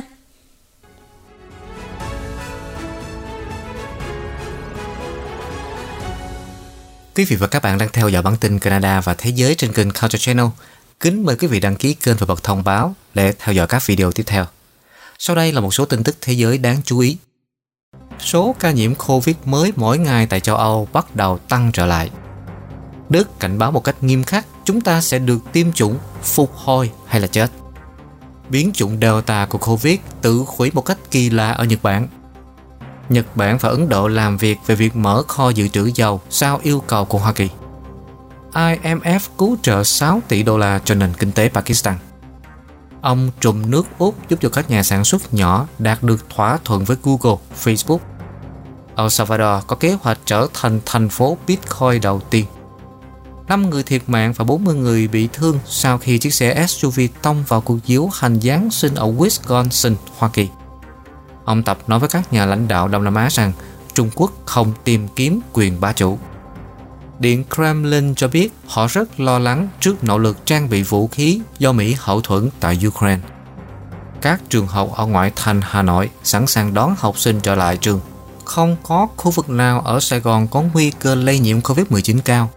Quý vị và các bạn đang theo dõi bản tin Canada và Thế giới trên kênh Culture Channel. Kính mời quý vị đăng ký kênh và bật thông báo để theo dõi các video tiếp theo. Sau đây là một số tin tức thế giới đáng chú ý. Số ca nhiễm Covid mới mỗi ngày tại châu Âu bắt đầu tăng trở lại. Đức cảnh báo một cách nghiêm khắc chúng ta sẽ được tiêm chủng, phục hồi hay là chết. Biến chủng Delta của Covid tự hủy một cách kỳ lạ ở Nhật Bản. Nhật Bản và Ấn Độ làm việc về việc mở kho dự trữ dầu sau yêu cầu của Hoa Kỳ. IMF cứu trợ 6 tỷ đô la cho nền kinh tế Pakistan. Ông trùm nước Úc giúp cho các nhà sản xuất nhỏ đạt được thỏa thuận với Google, Facebook. El Salvador có kế hoạch trở thành thành phố Bitcoin đầu tiên. 5 người thiệt mạng và 40 người bị thương sau khi chiếc xe SUV tông vào cuộc diễu hành Giáng sinh ở Wisconsin, Hoa Kỳ. Ông Tập nói với các nhà lãnh đạo Đông Nam Á rằng Trung Quốc không tìm kiếm quyền bá chủ. Điện Kremlin cho biết họ rất lo lắng trước nỗ lực trang bị vũ khí do Mỹ hậu thuẫn tại Ukraine. Các trường học ở ngoại thành Hà Nội sẵn sàng đón học sinh trở lại trường. Không có khu vực nào ở Sài Gòn có nguy cơ lây nhiễm COVID-19 cao.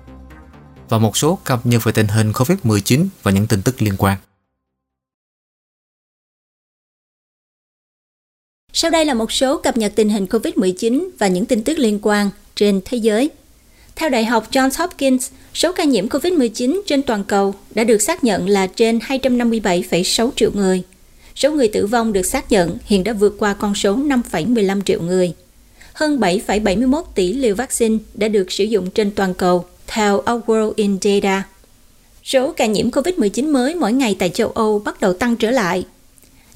Và một số cập nhật về tình hình COVID-19 và những tin tức liên quan. Sau đây là một số cập nhật tình hình COVID-19 và những tin tức liên quan trên thế giới. Theo Đại học Johns Hopkins, số ca nhiễm COVID-19 trên toàn cầu đã được xác nhận là trên 257,6 triệu người. Số người tử vong được xác nhận hiện đã vượt qua con số 5,15 triệu người. Hơn 7,71 tỷ liều vaccine đã được sử dụng trên toàn cầu, theo Our World in Data. Số ca nhiễm COVID-19 mới mỗi ngày tại châu Âu bắt đầu tăng trở lại.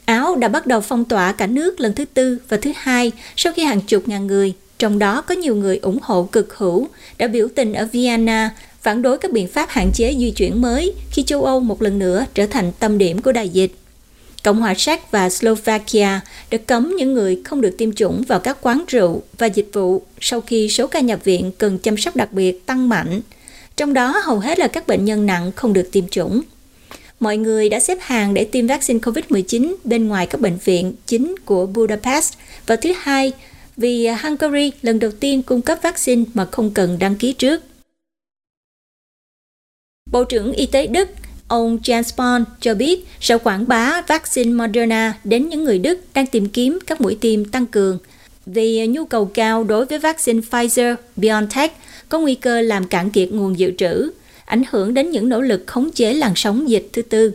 Áo đã bắt đầu phong tỏa cả nước lần thứ tư và thứ hai sau khi hàng chục ngàn người trong đó có nhiều người ủng hộ cực hữu, đã biểu tình ở Vienna phản đối các biện pháp hạn chế di chuyển mới khi châu Âu một lần nữa trở thành tâm điểm của đại dịch. Cộng hòa Séc và Slovakia đã cấm những người không được tiêm chủng vào các quán rượu và dịch vụ sau khi số ca nhập viện cần chăm sóc đặc biệt tăng mạnh. Trong đó hầu hết là các bệnh nhân nặng không được tiêm chủng. Mọi người đã xếp hàng để tiêm vaccine COVID-19 bên ngoài các bệnh viện chính của Budapest. Và thứ Hai vì Hungary lần đầu tiên cung cấp vaccine mà không cần đăng ký trước. Bộ trưởng Y tế Đức ông Jens Spahn cho biết sẽ quảng bá vaccine Moderna đến những người Đức đang tìm kiếm các mũi tiêm tăng cường. Vì nhu cầu cao đối với vaccine Pfizer-BioNTech có nguy cơ làm cạn kiệt nguồn dự trữ, ảnh hưởng đến những nỗ lực khống chế làn sóng dịch thứ tư.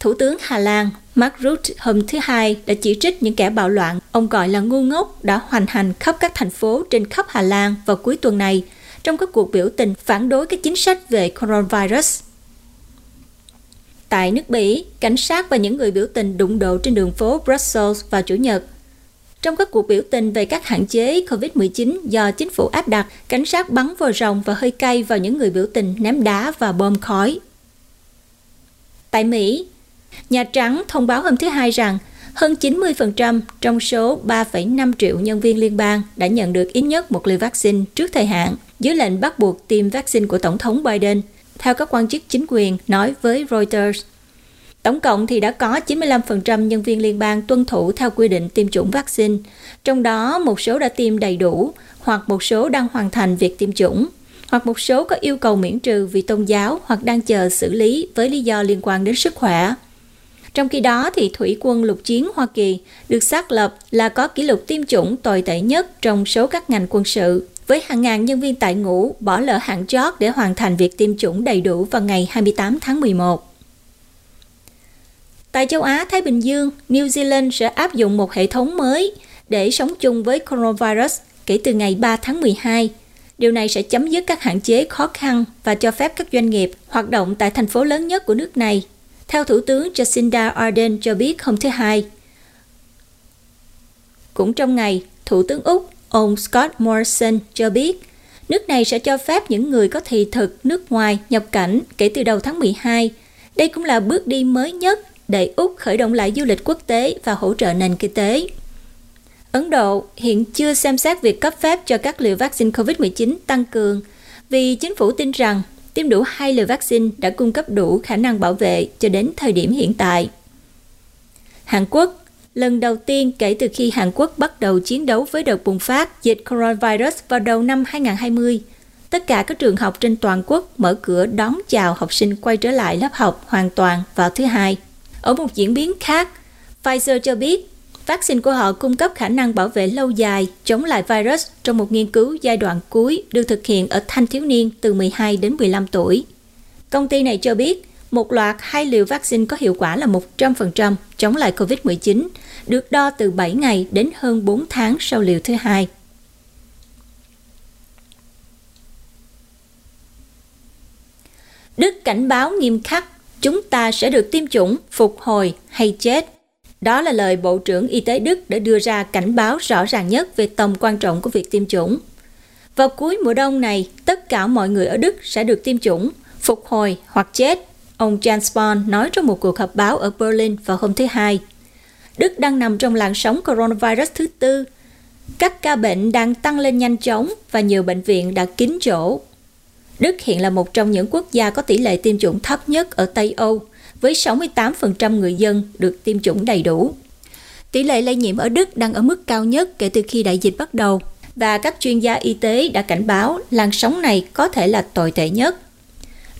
Thủ tướng Hà Lan Mark Rutte hôm thứ Hai đã chỉ trích những kẻ bạo loạn ông gọi là ngu ngốc đã hoành hành khắp các thành phố trên khắp Hà Lan vào cuối tuần này trong các cuộc biểu tình phản đối các chính sách về coronavirus. Tại nước Bỉ, cảnh sát và những người biểu tình đụng độ trên đường phố Brussels vào Chủ nhật. Trong các cuộc biểu tình về các hạn chế COVID-19 do chính phủ áp đặt, cảnh sát bắn vòi rồng và hơi cay vào những người biểu tình ném đá và bom khói. Tại Mỹ, Nhà Trắng thông báo hôm thứ Hai rằng hơn 90% trong số 3,5 triệu nhân viên liên bang đã nhận được ít nhất một liều vaccine trước thời hạn dưới lệnh bắt buộc tiêm vaccine của Tổng thống Biden, theo các quan chức chính quyền nói với Reuters. Tổng cộng thì đã có 95% nhân viên liên bang tuân thủ theo quy định tiêm chủng vaccine, trong đó một số đã tiêm đầy đủ hoặc một số đang hoàn thành việc tiêm chủng hoặc một số có yêu cầu miễn trừ vì tôn giáo hoặc đang chờ xử lý với lý do liên quan đến sức khỏe. Trong khi đó, thì Thủy quân lục chiến Hoa Kỳ được xác lập là có kỷ lục tiêm chủng tồi tệ nhất trong số các ngành quân sự, với hàng ngàn nhân viên tại ngũ bỏ lỡ hạn chót để hoàn thành việc tiêm chủng đầy đủ vào ngày 28 tháng 11. Tại châu Á Thái Bình Dương, New Zealand sẽ áp dụng một hệ thống mới để sống chung với coronavirus kể từ ngày 3 tháng 12. Điều này sẽ chấm dứt các hạn chế khó khăn và cho phép các doanh nghiệp hoạt động tại thành phố lớn nhất của nước này. Theo Thủ tướng Jacinda Ardern cho biết hôm thứ Hai. Cũng trong ngày, Thủ tướng Úc, ông Scott Morrison cho biết nước này sẽ cho phép những người có thị thực nước ngoài nhập cảnh kể từ đầu tháng 12. Đây cũng là bước đi mới nhất để Úc khởi động lại du lịch quốc tế và hỗ trợ nền kinh tế. Ấn Độ hiện chưa xem xét việc cấp phép cho các liều vaccine COVID-19 tăng cường vì chính phủ tin rằng tiêm đủ hai liều vaccine đã cung cấp đủ khả năng bảo vệ cho đến thời điểm hiện tại. Hàn Quốc lần đầu tiên kể từ khi Hàn Quốc bắt đầu chiến đấu với đợt bùng phát dịch coronavirus vào đầu năm 2020, tất cả các trường học trên toàn quốc mở cửa đón chào học sinh quay trở lại lớp học hoàn toàn vào thứ hai. Ở một diễn biến khác, Pfizer cho biết vaccine của họ cung cấp khả năng bảo vệ lâu dài chống lại virus trong một nghiên cứu giai đoạn cuối được thực hiện ở thanh thiếu niên từ 12 đến 15 tuổi. Công ty này cho biết một loạt hai liều vaccine có hiệu quả là 100% chống lại COVID-19, được đo từ 7 ngày đến hơn 4 tháng sau liều thứ hai. Đức cảnh báo nghiêm khắc chúng ta sẽ được tiêm chủng, phục hồi hay chết. Đó là lời Bộ trưởng Y tế Đức đã đưa ra cảnh báo rõ ràng nhất về tầm quan trọng của việc tiêm chủng. Vào cuối mùa đông này, tất cả mọi người ở Đức sẽ được tiêm chủng, phục hồi hoặc chết, ông Jens Spahn nói trong một cuộc họp báo ở Berlin vào hôm thứ Hai. Đức đang nằm trong làn sóng coronavirus thứ tư. Các ca bệnh đang tăng lên nhanh chóng và nhiều bệnh viện đã kín chỗ Đức hiện là một trong những quốc gia có tỷ lệ tiêm chủng thấp nhất ở Tây Âu, với 68% người dân được tiêm chủng đầy đủ. Tỷ lệ lây nhiễm ở Đức đang ở mức cao nhất kể từ khi đại dịch bắt đầu, và các chuyên gia y tế đã cảnh báo làn sóng này có thể là tồi tệ nhất.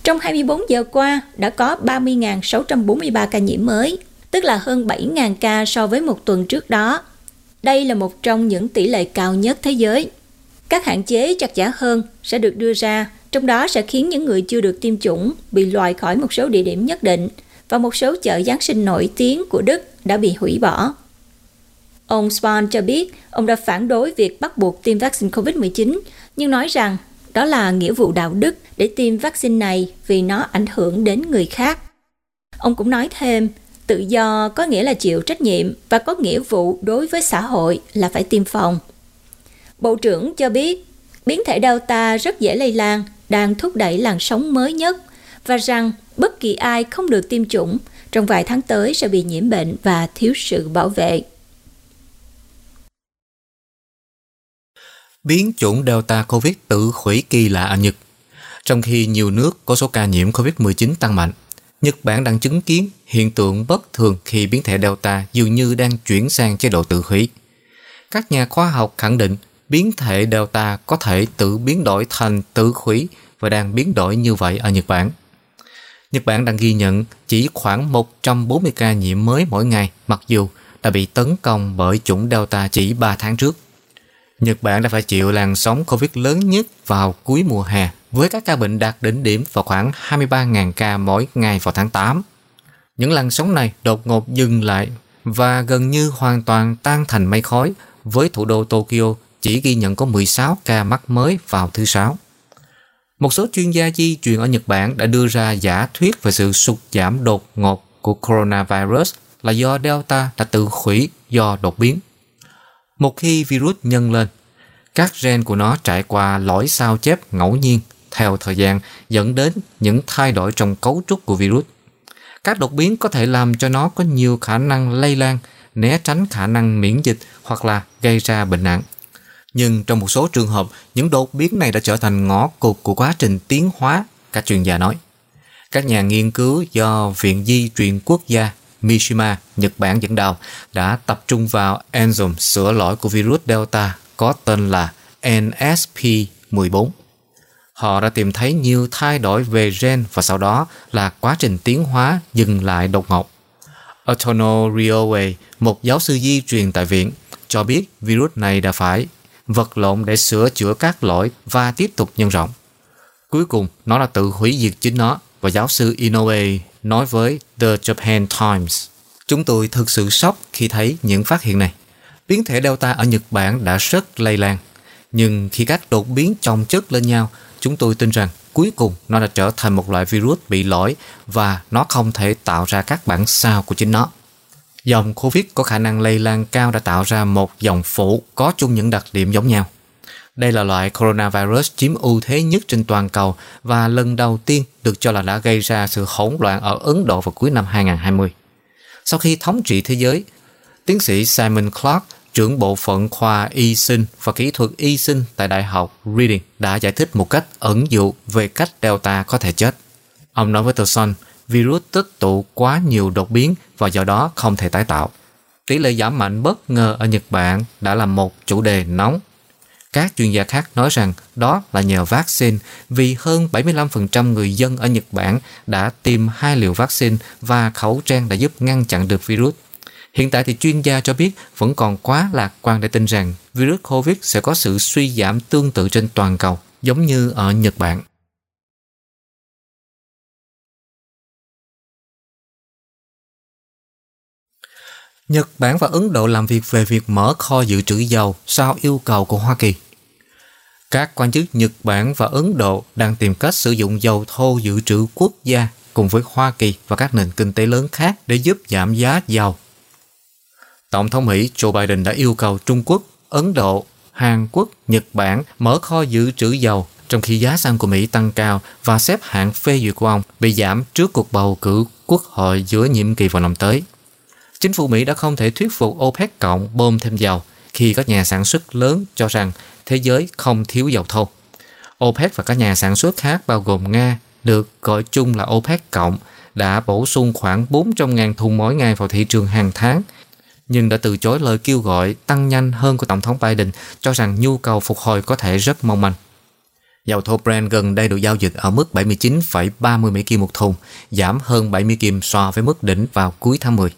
Trong 24 giờ qua, đã có 30.643 ca nhiễm mới, tức là hơn 7.000 ca so với một tuần trước đó. Đây là một trong những tỷ lệ cao nhất thế giới. Các hạn chế chặt chẽ hơn sẽ được đưa ra trong đó sẽ khiến những người chưa được tiêm chủng bị loại khỏi một số địa điểm nhất định và một số chợ Giáng sinh nổi tiếng của Đức đã bị hủy bỏ. Ông Spahn cho biết ông đã phản đối việc bắt buộc tiêm vaccine COVID-19, nhưng nói rằng đó là nghĩa vụ đạo đức để tiêm vaccine này vì nó ảnh hưởng đến người khác. Ông cũng nói thêm, tự do có nghĩa là chịu trách nhiệm và có nghĩa vụ đối với xã hội là phải tiêm phòng. Bộ trưởng cho biết biến thể Delta rất dễ lây lan đang thúc đẩy làn sóng mới nhất và rằng bất kỳ ai không được tiêm chủng trong vài tháng tới sẽ bị nhiễm bệnh và thiếu sự bảo vệ. Biến chủng Delta Covid tự hủy kỳ lạ ở Nhật. Trong khi nhiều nước có số ca nhiễm Covid-19 tăng mạnh, Nhật Bản đang chứng kiến hiện tượng bất thường khi biến thể Delta dường như đang chuyển sang chế độ tự hủy. Các nhà khoa học khẳng định biến thể Delta có thể tự biến đổi thành tự khủy và đang biến đổi như vậy ở Nhật Bản. Nhật Bản đang ghi nhận chỉ khoảng 140 ca nhiễm mới mỗi ngày, mặc dù đã bị tấn công bởi chủng Delta chỉ 3 tháng trước. Nhật Bản đã phải chịu làn sóng Covid lớn nhất vào cuối mùa hè, với các ca bệnh đạt đỉnh điểm vào khoảng 23.000 ca mỗi ngày vào tháng 8. Những làn sóng này đột ngột dừng lại và gần như hoàn toàn tan thành mây khói với thủ đô Tokyo chỉ ghi nhận có 16 ca mắc mới vào thứ Sáu. Một số chuyên gia di truyền ở Nhật Bản đã đưa ra giả thuyết về sự sụt giảm đột ngột của coronavirus là do Delta đã tự hủy do đột biến. Một khi virus nhân lên, các gen của nó trải qua lõi sao chép ngẫu nhiên theo thời gian dẫn đến những thay đổi trong cấu trúc của virus. Các đột biến có thể làm cho nó có nhiều khả năng lây lan, né tránh khả năng miễn dịch hoặc là gây ra bệnh nặng. Nhưng trong một số trường hợp, những đột biến này đã trở thành ngõ cụt của quá trình tiến hóa, các chuyên gia nói. Các nhà nghiên cứu do Viện Di truyền Quốc gia Mishima, Nhật Bản dẫn đầu đã tập trung vào enzyme sửa lỗi của virus Delta có tên là NSP14. Họ đã tìm thấy nhiều thay đổi về gen và sau đó là quá trình tiến hóa dừng lại đột ngột. Otono rioe một giáo sư di truyền tại viện, cho biết virus này đã phải vật lộn để sửa chữa các lỗi và tiếp tục nhân rộng. Cuối cùng, nó đã tự hủy diệt chính nó và giáo sư Inoue nói với The Japan Times. Chúng tôi thực sự sốc khi thấy những phát hiện này. Biến thể Delta ở Nhật Bản đã rất lây lan. Nhưng khi các đột biến chồng chất lên nhau, chúng tôi tin rằng cuối cùng nó đã trở thành một loại virus bị lỗi và nó không thể tạo ra các bản sao của chính nó. Dòng COVID có khả năng lây lan cao đã tạo ra một dòng phụ có chung những đặc điểm giống nhau. Đây là loại coronavirus chiếm ưu thế nhất trên toàn cầu và lần đầu tiên được cho là đã gây ra sự hỗn loạn ở Ấn Độ vào cuối năm 2020. Sau khi thống trị thế giới, tiến sĩ Simon Clark, trưởng bộ phận khoa y sinh và kỹ thuật y sinh tại Đại học Reading đã giải thích một cách ẩn dụ về cách Delta có thể chết. Ông nói với The Sun, virus tích tụ quá nhiều đột biến và do đó không thể tái tạo. Tỷ lệ giảm mạnh bất ngờ ở Nhật Bản đã là một chủ đề nóng. Các chuyên gia khác nói rằng đó là nhờ vaccine vì hơn 75% người dân ở Nhật Bản đã tiêm hai liều vaccine và khẩu trang đã giúp ngăn chặn được virus. Hiện tại thì chuyên gia cho biết vẫn còn quá lạc quan để tin rằng virus COVID sẽ có sự suy giảm tương tự trên toàn cầu, giống như ở Nhật Bản. Nhật Bản và Ấn Độ làm việc về việc mở kho dự trữ dầu sau yêu cầu của Hoa Kỳ. Các quan chức Nhật Bản và Ấn Độ đang tìm cách sử dụng dầu thô dự trữ quốc gia cùng với Hoa Kỳ và các nền kinh tế lớn khác để giúp giảm giá dầu. Tổng thống Mỹ Joe Biden đã yêu cầu Trung Quốc, Ấn Độ, Hàn Quốc, Nhật Bản mở kho dự trữ dầu trong khi giá xăng của Mỹ tăng cao và xếp hạng phê duyệt của ông bị giảm trước cuộc bầu cử quốc hội giữa nhiệm kỳ vào năm tới chính phủ Mỹ đã không thể thuyết phục OPEC cộng bơm thêm dầu khi các nhà sản xuất lớn cho rằng thế giới không thiếu dầu thô. OPEC và các nhà sản xuất khác bao gồm Nga được gọi chung là OPEC cộng đã bổ sung khoảng 400.000 thùng mỗi ngày vào thị trường hàng tháng nhưng đã từ chối lời kêu gọi tăng nhanh hơn của Tổng thống Biden cho rằng nhu cầu phục hồi có thể rất mong manh. Dầu thô Brent gần đây được giao dịch ở mức 79,30 Mỹ kim một thùng, giảm hơn 70 kim so với mức đỉnh vào cuối tháng 10.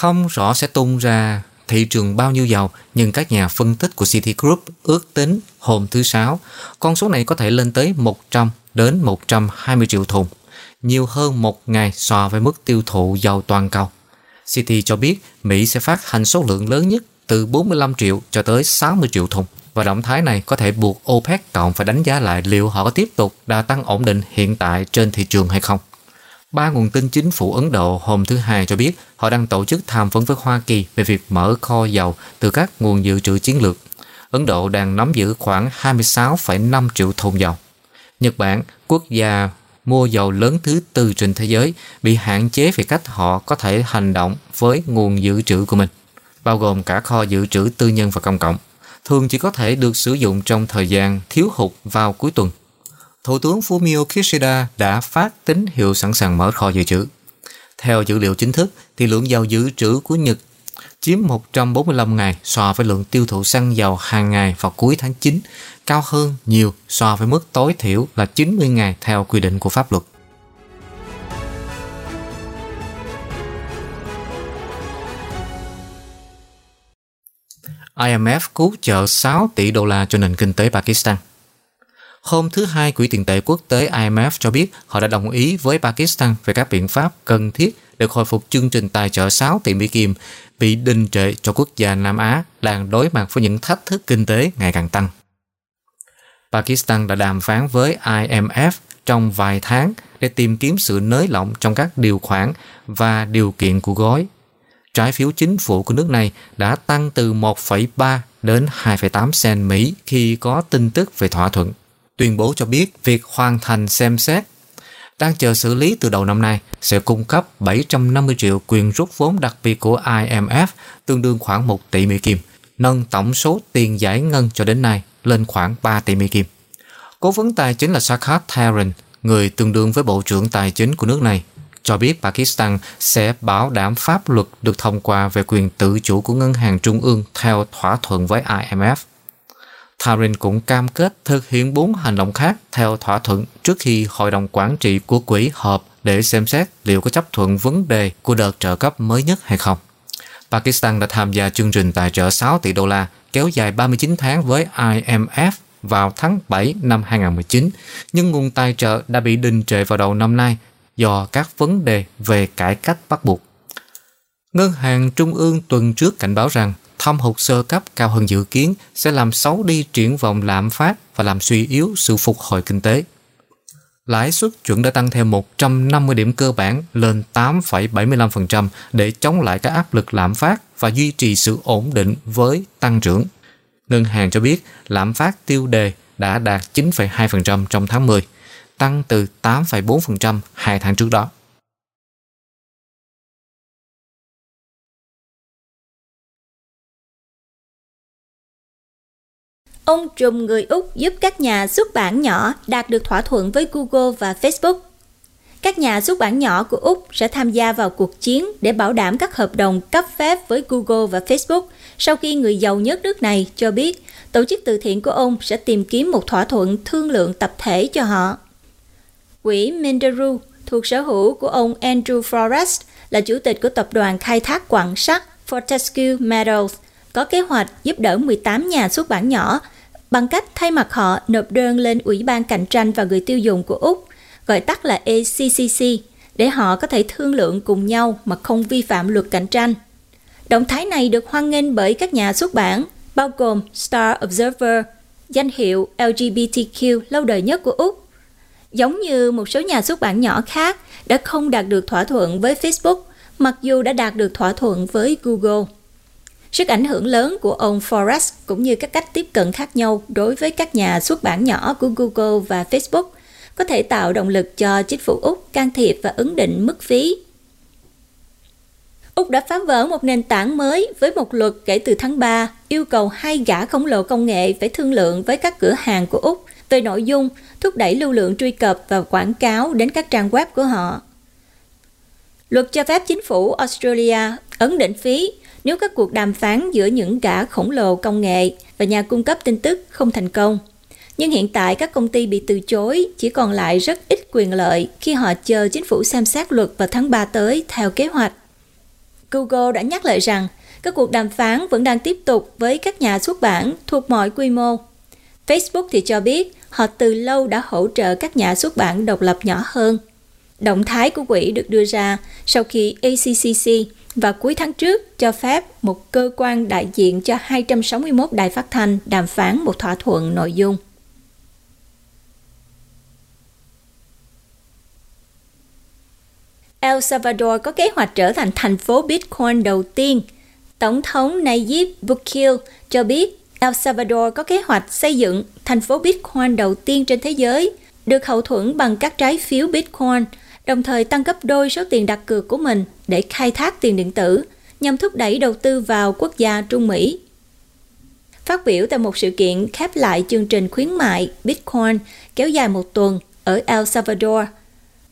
Không rõ sẽ tung ra thị trường bao nhiêu dầu, nhưng các nhà phân tích của Citigroup ước tính hôm thứ Sáu, con số này có thể lên tới 100 đến 120 triệu thùng, nhiều hơn một ngày so với mức tiêu thụ dầu toàn cầu. City cho biết Mỹ sẽ phát hành số lượng lớn nhất từ 45 triệu cho tới 60 triệu thùng và động thái này có thể buộc OPEC cộng phải đánh giá lại liệu họ có tiếp tục đà tăng ổn định hiện tại trên thị trường hay không. Ba nguồn tin chính phủ Ấn Độ hôm thứ Hai cho biết họ đang tổ chức tham vấn với Hoa Kỳ về việc mở kho dầu từ các nguồn dự trữ chiến lược. Ấn Độ đang nắm giữ khoảng 26,5 triệu thùng dầu. Nhật Bản, quốc gia mua dầu lớn thứ tư trên thế giới, bị hạn chế về cách họ có thể hành động với nguồn dự trữ của mình, bao gồm cả kho dự trữ tư nhân và công cộng. Thường chỉ có thể được sử dụng trong thời gian thiếu hụt vào cuối tuần Thủ tướng Fumio Kishida đã phát tín hiệu sẵn sàng mở kho dự trữ. Theo dữ liệu chính thức, thì lượng dầu dự trữ của Nhật chiếm 145 ngày so với lượng tiêu thụ xăng dầu hàng ngày vào cuối tháng 9, cao hơn nhiều so với mức tối thiểu là 90 ngày theo quy định của pháp luật. IMF cứu trợ 6 tỷ đô la cho nền kinh tế Pakistan. Hôm thứ Hai, Quỹ tiền tệ quốc tế IMF cho biết họ đã đồng ý với Pakistan về các biện pháp cần thiết để khôi phục chương trình tài trợ 6 tỷ Mỹ Kim bị đình trệ cho quốc gia Nam Á đang đối mặt với những thách thức kinh tế ngày càng tăng. Pakistan đã đàm phán với IMF trong vài tháng để tìm kiếm sự nới lỏng trong các điều khoản và điều kiện của gói. Trái phiếu chính phủ của nước này đã tăng từ 1,3 đến 2,8 sen Mỹ khi có tin tức về thỏa thuận tuyên bố cho biết việc hoàn thành xem xét đang chờ xử lý từ đầu năm nay sẽ cung cấp 750 triệu quyền rút vốn đặc biệt của IMF tương đương khoảng 1 tỷ Mỹ Kim, nâng tổng số tiền giải ngân cho đến nay lên khoảng 3 tỷ Mỹ Kim. Cố vấn tài chính là Sarkar Taran, người tương đương với Bộ trưởng Tài chính của nước này, cho biết Pakistan sẽ bảo đảm pháp luật được thông qua về quyền tự chủ của ngân hàng trung ương theo thỏa thuận với IMF. Tarin cũng cam kết thực hiện bốn hành động khác theo thỏa thuận trước khi Hội đồng Quản trị của quỹ họp để xem xét liệu có chấp thuận vấn đề của đợt trợ cấp mới nhất hay không. Pakistan đã tham gia chương trình tài trợ 6 tỷ đô la kéo dài 39 tháng với IMF vào tháng 7 năm 2019, nhưng nguồn tài trợ đã bị đình trệ vào đầu năm nay do các vấn đề về cải cách bắt buộc. Ngân hàng Trung ương tuần trước cảnh báo rằng thâm hụt sơ cấp cao hơn dự kiến sẽ làm xấu đi triển vọng lạm phát và làm suy yếu sự phục hồi kinh tế. Lãi suất chuẩn đã tăng thêm 150 điểm cơ bản lên 8,75% để chống lại các áp lực lạm phát và duy trì sự ổn định với tăng trưởng. Ngân hàng cho biết lạm phát tiêu đề đã đạt 9,2% trong tháng 10, tăng từ 8,4% hai tháng trước đó. Ông trùm người Úc giúp các nhà xuất bản nhỏ đạt được thỏa thuận với Google và Facebook. Các nhà xuất bản nhỏ của Úc sẽ tham gia vào cuộc chiến để bảo đảm các hợp đồng cấp phép với Google và Facebook sau khi người giàu nhất nước này cho biết, tổ chức từ thiện của ông sẽ tìm kiếm một thỏa thuận thương lượng tập thể cho họ. Quỹ Minderu, thuộc sở hữu của ông Andrew Forrest, là chủ tịch của tập đoàn khai thác quặng sắt Fortescue Metals, có kế hoạch giúp đỡ 18 nhà xuất bản nhỏ bằng cách thay mặt họ nộp đơn lên Ủy ban Cạnh tranh và Người tiêu dùng của Úc, gọi tắt là ACCC, để họ có thể thương lượng cùng nhau mà không vi phạm luật cạnh tranh. Động thái này được hoan nghênh bởi các nhà xuất bản, bao gồm Star Observer, danh hiệu LGBTQ lâu đời nhất của Úc. Giống như một số nhà xuất bản nhỏ khác đã không đạt được thỏa thuận với Facebook, mặc dù đã đạt được thỏa thuận với Google. Sức ảnh hưởng lớn của ông Forrest cũng như các cách tiếp cận khác nhau đối với các nhà xuất bản nhỏ của Google và Facebook có thể tạo động lực cho chính phủ Úc can thiệp và ấn định mức phí. Úc đã phá vỡ một nền tảng mới với một luật kể từ tháng 3 yêu cầu hai gã khổng lồ công nghệ phải thương lượng với các cửa hàng của Úc về nội dung, thúc đẩy lưu lượng truy cập và quảng cáo đến các trang web của họ. Luật cho phép chính phủ Australia ấn định phí nếu các cuộc đàm phán giữa những gã khổng lồ công nghệ và nhà cung cấp tin tức không thành công. Nhưng hiện tại các công ty bị từ chối, chỉ còn lại rất ít quyền lợi khi họ chờ chính phủ xem xét luật vào tháng 3 tới theo kế hoạch. Google đã nhắc lại rằng các cuộc đàm phán vẫn đang tiếp tục với các nhà xuất bản thuộc mọi quy mô. Facebook thì cho biết họ từ lâu đã hỗ trợ các nhà xuất bản độc lập nhỏ hơn. Động thái của quỹ được đưa ra sau khi ACCC và cuối tháng trước cho phép một cơ quan đại diện cho 261 đài phát thanh đàm phán một thỏa thuận nội dung. El Salvador có kế hoạch trở thành thành phố Bitcoin đầu tiên. Tổng thống Nayib Bukele cho biết El Salvador có kế hoạch xây dựng thành phố Bitcoin đầu tiên trên thế giới, được hậu thuẫn bằng các trái phiếu Bitcoin – đồng thời tăng gấp đôi số tiền đặt cược của mình để khai thác tiền điện tử nhằm thúc đẩy đầu tư vào quốc gia Trung Mỹ. Phát biểu tại một sự kiện khép lại chương trình khuyến mại Bitcoin kéo dài một tuần ở El Salvador,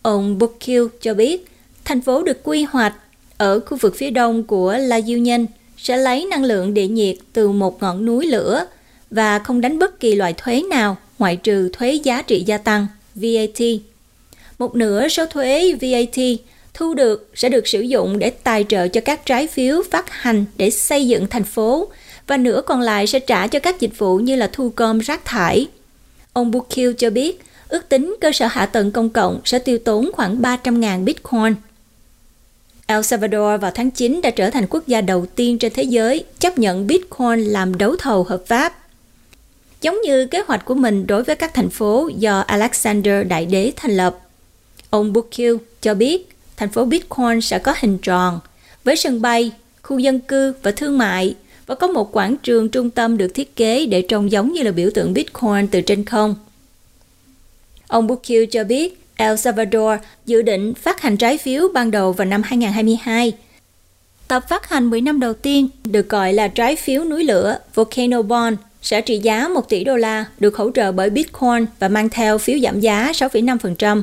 ông Bukil cho biết thành phố được quy hoạch ở khu vực phía đông của La Union sẽ lấy năng lượng địa nhiệt từ một ngọn núi lửa và không đánh bất kỳ loại thuế nào ngoại trừ thuế giá trị gia tăng VAT một nửa số thuế VAT thu được sẽ được sử dụng để tài trợ cho các trái phiếu phát hành để xây dựng thành phố và nửa còn lại sẽ trả cho các dịch vụ như là thu gom rác thải. Ông Bukil cho biết, ước tính cơ sở hạ tầng công cộng sẽ tiêu tốn khoảng 300.000 Bitcoin. El Salvador vào tháng 9 đã trở thành quốc gia đầu tiên trên thế giới chấp nhận Bitcoin làm đấu thầu hợp pháp. Giống như kế hoạch của mình đối với các thành phố do Alexander Đại Đế thành lập. Ông Bukil cho biết thành phố Bitcoin sẽ có hình tròn với sân bay, khu dân cư và thương mại và có một quảng trường trung tâm được thiết kế để trông giống như là biểu tượng Bitcoin từ trên không. Ông Bukil cho biết El Salvador dự định phát hành trái phiếu ban đầu vào năm 2022. Tập phát hành 10 năm đầu tiên được gọi là trái phiếu núi lửa Volcano Bond sẽ trị giá 1 tỷ đô la, được hỗ trợ bởi Bitcoin và mang theo phiếu giảm giá 6,5%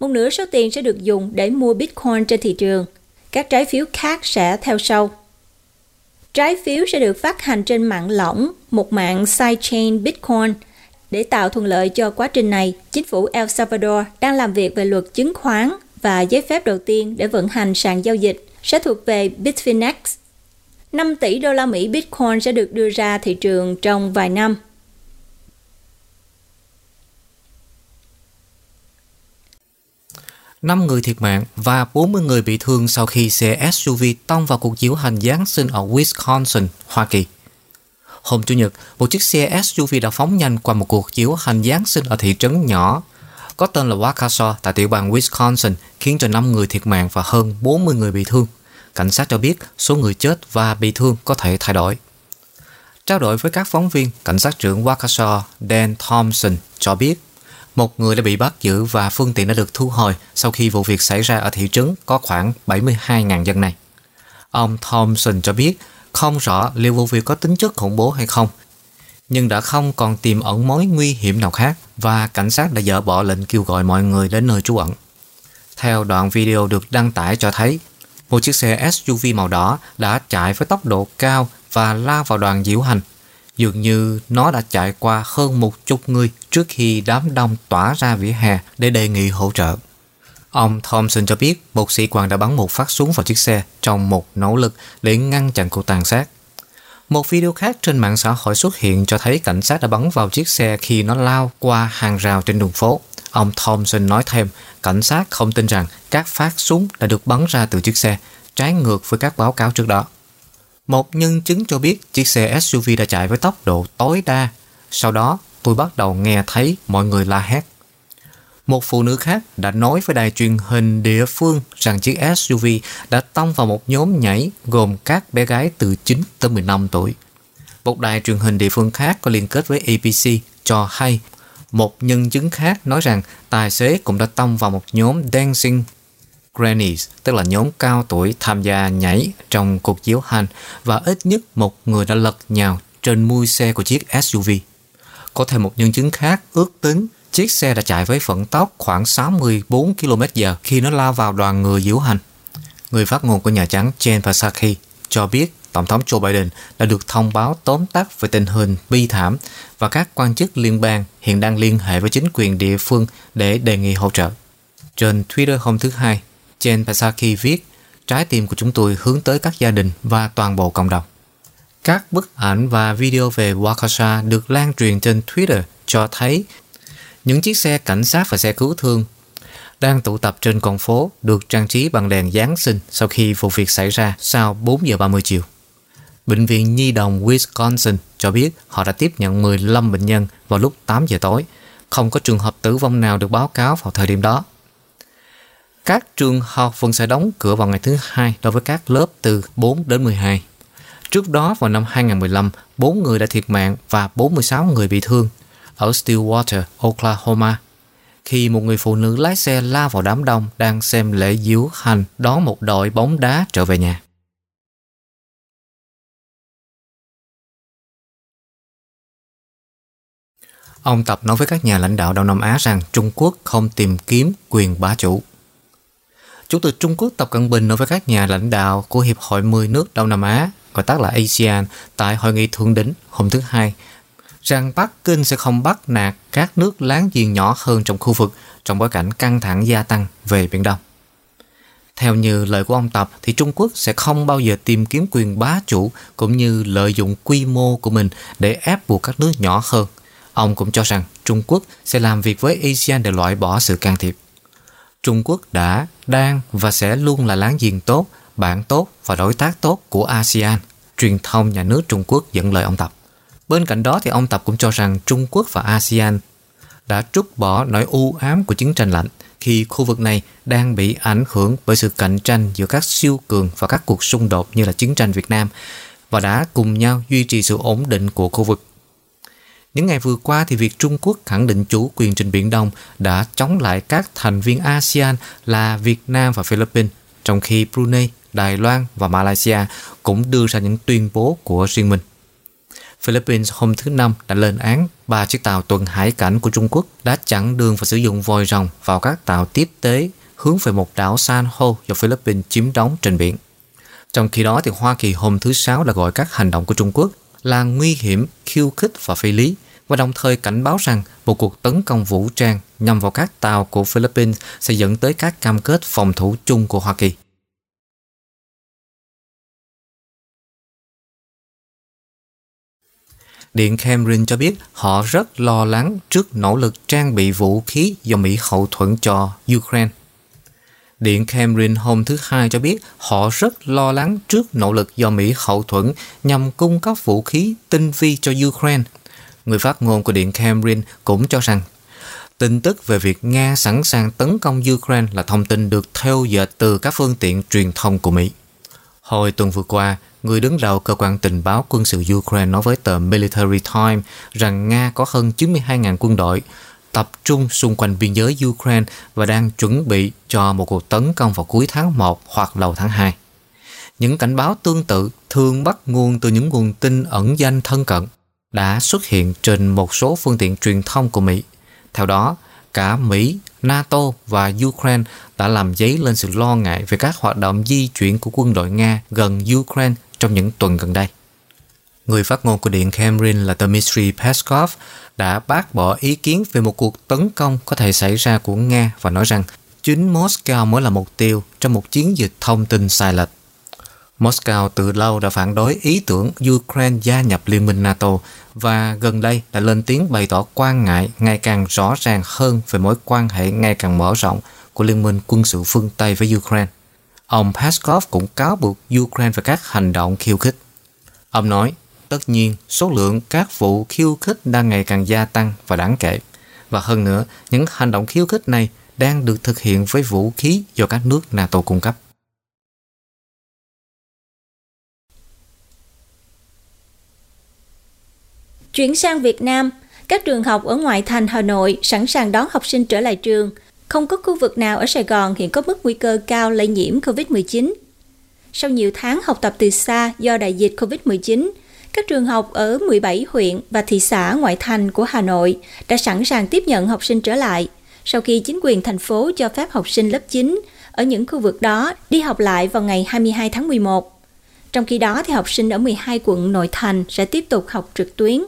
một nửa số tiền sẽ được dùng để mua Bitcoin trên thị trường. Các trái phiếu khác sẽ theo sau. Trái phiếu sẽ được phát hành trên mạng lỏng, một mạng sidechain Bitcoin. Để tạo thuận lợi cho quá trình này, chính phủ El Salvador đang làm việc về luật chứng khoán và giấy phép đầu tiên để vận hành sàn giao dịch sẽ thuộc về Bitfinex. 5 tỷ đô la Mỹ Bitcoin sẽ được đưa ra thị trường trong vài năm. 5 người thiệt mạng và 40 người bị thương sau khi xe SUV tông vào cuộc diễu hành Giáng sinh ở Wisconsin, Hoa Kỳ. Hôm Chủ nhật, một chiếc xe SUV đã phóng nhanh qua một cuộc diễu hành Giáng sinh ở thị trấn nhỏ có tên là Waukesha tại tiểu bang Wisconsin khiến cho 5 người thiệt mạng và hơn 40 người bị thương. Cảnh sát cho biết số người chết và bị thương có thể thay đổi. Trao đổi với các phóng viên, cảnh sát trưởng Waukesha Dan Thompson cho biết một người đã bị bắt giữ và phương tiện đã được thu hồi sau khi vụ việc xảy ra ở thị trấn có khoảng 72.000 dân này. Ông Thompson cho biết không rõ liệu vụ việc có tính chất khủng bố hay không, nhưng đã không còn tìm ẩn mối nguy hiểm nào khác và cảnh sát đã dỡ bỏ lệnh kêu gọi mọi người đến nơi trú ẩn. Theo đoạn video được đăng tải cho thấy, một chiếc xe SUV màu đỏ đã chạy với tốc độ cao và lao vào đoàn diễu hành. Dường như nó đã chạy qua hơn một chục người trước khi đám đông tỏa ra vỉa hè để đề nghị hỗ trợ. Ông Thompson cho biết một sĩ quan đã bắn một phát súng vào chiếc xe trong một nỗ lực để ngăn chặn cuộc tàn sát. Một video khác trên mạng xã hội xuất hiện cho thấy cảnh sát đã bắn vào chiếc xe khi nó lao qua hàng rào trên đường phố. Ông Thompson nói thêm, cảnh sát không tin rằng các phát súng đã được bắn ra từ chiếc xe, trái ngược với các báo cáo trước đó. Một nhân chứng cho biết chiếc xe SUV đã chạy với tốc độ tối đa. Sau đó, tôi bắt đầu nghe thấy mọi người la hét. Một phụ nữ khác đã nói với đài truyền hình địa phương rằng chiếc SUV đã tông vào một nhóm nhảy gồm các bé gái từ 9 tới 15 tuổi. Một đài truyền hình địa phương khác có liên kết với ABC cho hay một nhân chứng khác nói rằng tài xế cũng đã tông vào một nhóm Dancing Grannies, tức là nhóm cao tuổi tham gia nhảy trong cuộc diễu hành và ít nhất một người đã lật nhào trên mui xe của chiếc SUV. Có thêm một nhân chứng khác ước tính chiếc xe đã chạy với vận tốc khoảng 64 km h khi nó lao vào đoàn người diễu hành. Người phát ngôn của Nhà Trắng Jen Psaki cho biết Tổng thống Joe Biden đã được thông báo tóm tắt về tình hình bi thảm và các quan chức liên bang hiện đang liên hệ với chính quyền địa phương để đề nghị hỗ trợ. Trên Twitter hôm thứ Hai, Jen Psaki viết, Trái tim của chúng tôi hướng tới các gia đình và toàn bộ cộng đồng. Các bức ảnh và video về Waukesha được lan truyền trên Twitter cho thấy những chiếc xe cảnh sát và xe cứu thương đang tụ tập trên con phố được trang trí bằng đèn Giáng sinh sau khi vụ việc xảy ra sau 4 giờ 30 chiều. Bệnh viện Nhi đồng Wisconsin cho biết họ đã tiếp nhận 15 bệnh nhân vào lúc 8 giờ tối. Không có trường hợp tử vong nào được báo cáo vào thời điểm đó. Các trường học vẫn sẽ đóng cửa vào ngày thứ hai đối với các lớp từ 4 đến 12. Trước đó vào năm 2015, 4 người đã thiệt mạng và 46 người bị thương ở Stillwater, Oklahoma khi một người phụ nữ lái xe lao vào đám đông đang xem lễ diễu hành đón một đội bóng đá trở về nhà. Ông Tập nói với các nhà lãnh đạo Đông Nam Á rằng Trung Quốc không tìm kiếm quyền bá chủ. Chủ tịch Trung Quốc Tập Cận Bình nói với các nhà lãnh đạo của Hiệp hội 10 nước Đông Nam Á, gọi tắt là ASEAN, tại hội nghị thượng đỉnh hôm thứ Hai, rằng Bắc Kinh sẽ không bắt nạt các nước láng giềng nhỏ hơn trong khu vực trong bối cảnh căng thẳng gia tăng về Biển Đông. Theo như lời của ông Tập thì Trung Quốc sẽ không bao giờ tìm kiếm quyền bá chủ cũng như lợi dụng quy mô của mình để ép buộc các nước nhỏ hơn. Ông cũng cho rằng Trung Quốc sẽ làm việc với ASEAN để loại bỏ sự can thiệp. Trung Quốc đã, đang và sẽ luôn là láng giềng tốt, bạn tốt và đối tác tốt của ASEAN. Truyền thông nhà nước Trung Quốc dẫn lời ông Tập. Bên cạnh đó thì ông Tập cũng cho rằng Trung Quốc và ASEAN đã trút bỏ nỗi u ám của chiến tranh lạnh khi khu vực này đang bị ảnh hưởng bởi sự cạnh tranh giữa các siêu cường và các cuộc xung đột như là chiến tranh Việt Nam và đã cùng nhau duy trì sự ổn định của khu vực. Những ngày vừa qua thì việc Trung Quốc khẳng định chủ quyền trên Biển Đông đã chống lại các thành viên ASEAN là Việt Nam và Philippines, trong khi Brunei, Đài Loan và Malaysia cũng đưa ra những tuyên bố của riêng mình. Philippines hôm thứ Năm đã lên án ba chiếc tàu tuần hải cảnh của Trung Quốc đã chặn đường và sử dụng vòi rồng vào các tàu tiếp tế hướng về một đảo san hô do Philippines chiếm đóng trên biển. Trong khi đó, thì Hoa Kỳ hôm thứ Sáu đã gọi các hành động của Trung Quốc là nguy hiểm, khiêu khích và phi lý và đồng thời cảnh báo rằng một cuộc tấn công vũ trang nhằm vào các tàu của Philippines sẽ dẫn tới các cam kết phòng thủ chung của Hoa Kỳ. Điện Kremlin cho biết họ rất lo lắng trước nỗ lực trang bị vũ khí do Mỹ hậu thuẫn cho Ukraine. Điện Kremlin hôm thứ Hai cho biết họ rất lo lắng trước nỗ lực do Mỹ hậu thuẫn nhằm cung cấp vũ khí tinh vi cho Ukraine. Người phát ngôn của Điện Kremlin cũng cho rằng tin tức về việc Nga sẵn sàng tấn công Ukraine là thông tin được theo dệt từ các phương tiện truyền thông của Mỹ. Hồi tuần vừa qua, người đứng đầu cơ quan tình báo quân sự Ukraine nói với tờ Military Times rằng Nga có hơn 92.000 quân đội tập trung xung quanh biên giới Ukraine và đang chuẩn bị cho một cuộc tấn công vào cuối tháng 1 hoặc đầu tháng 2. Những cảnh báo tương tự thường bắt nguồn từ những nguồn tin ẩn danh thân cận đã xuất hiện trên một số phương tiện truyền thông của Mỹ. Theo đó, cả Mỹ, NATO và Ukraine đã làm dấy lên sự lo ngại về các hoạt động di chuyển của quân đội Nga gần Ukraine trong những tuần gần đây. Người phát ngôn của Điện Kremlin là Dmitry Peskov đã bác bỏ ý kiến về một cuộc tấn công có thể xảy ra của Nga và nói rằng chính Moscow mới là mục tiêu trong một chiến dịch thông tin sai lệch. Moscow từ lâu đã phản đối ý tưởng Ukraine gia nhập Liên minh NATO và gần đây đã lên tiếng bày tỏ quan ngại ngày càng rõ ràng hơn về mối quan hệ ngày càng mở rộng của Liên minh quân sự phương Tây với Ukraine. Ông Peskov cũng cáo buộc Ukraine về các hành động khiêu khích. Ông nói, tất nhiên số lượng các vụ khiêu khích đang ngày càng gia tăng và đáng kể. Và hơn nữa, những hành động khiêu khích này đang được thực hiện với vũ khí do các nước NATO cung cấp. Chuyển sang Việt Nam, các trường học ở ngoại thành Hà Nội sẵn sàng đón học sinh trở lại trường. Không có khu vực nào ở Sài Gòn hiện có mức nguy cơ cao lây nhiễm COVID-19. Sau nhiều tháng học tập từ xa do đại dịch COVID-19, các trường học ở 17 huyện và thị xã ngoại thành của Hà Nội đã sẵn sàng tiếp nhận học sinh trở lại sau khi chính quyền thành phố cho phép học sinh lớp 9 ở những khu vực đó đi học lại vào ngày 22 tháng 11. Trong khi đó thì học sinh ở 12 quận nội thành sẽ tiếp tục học trực tuyến.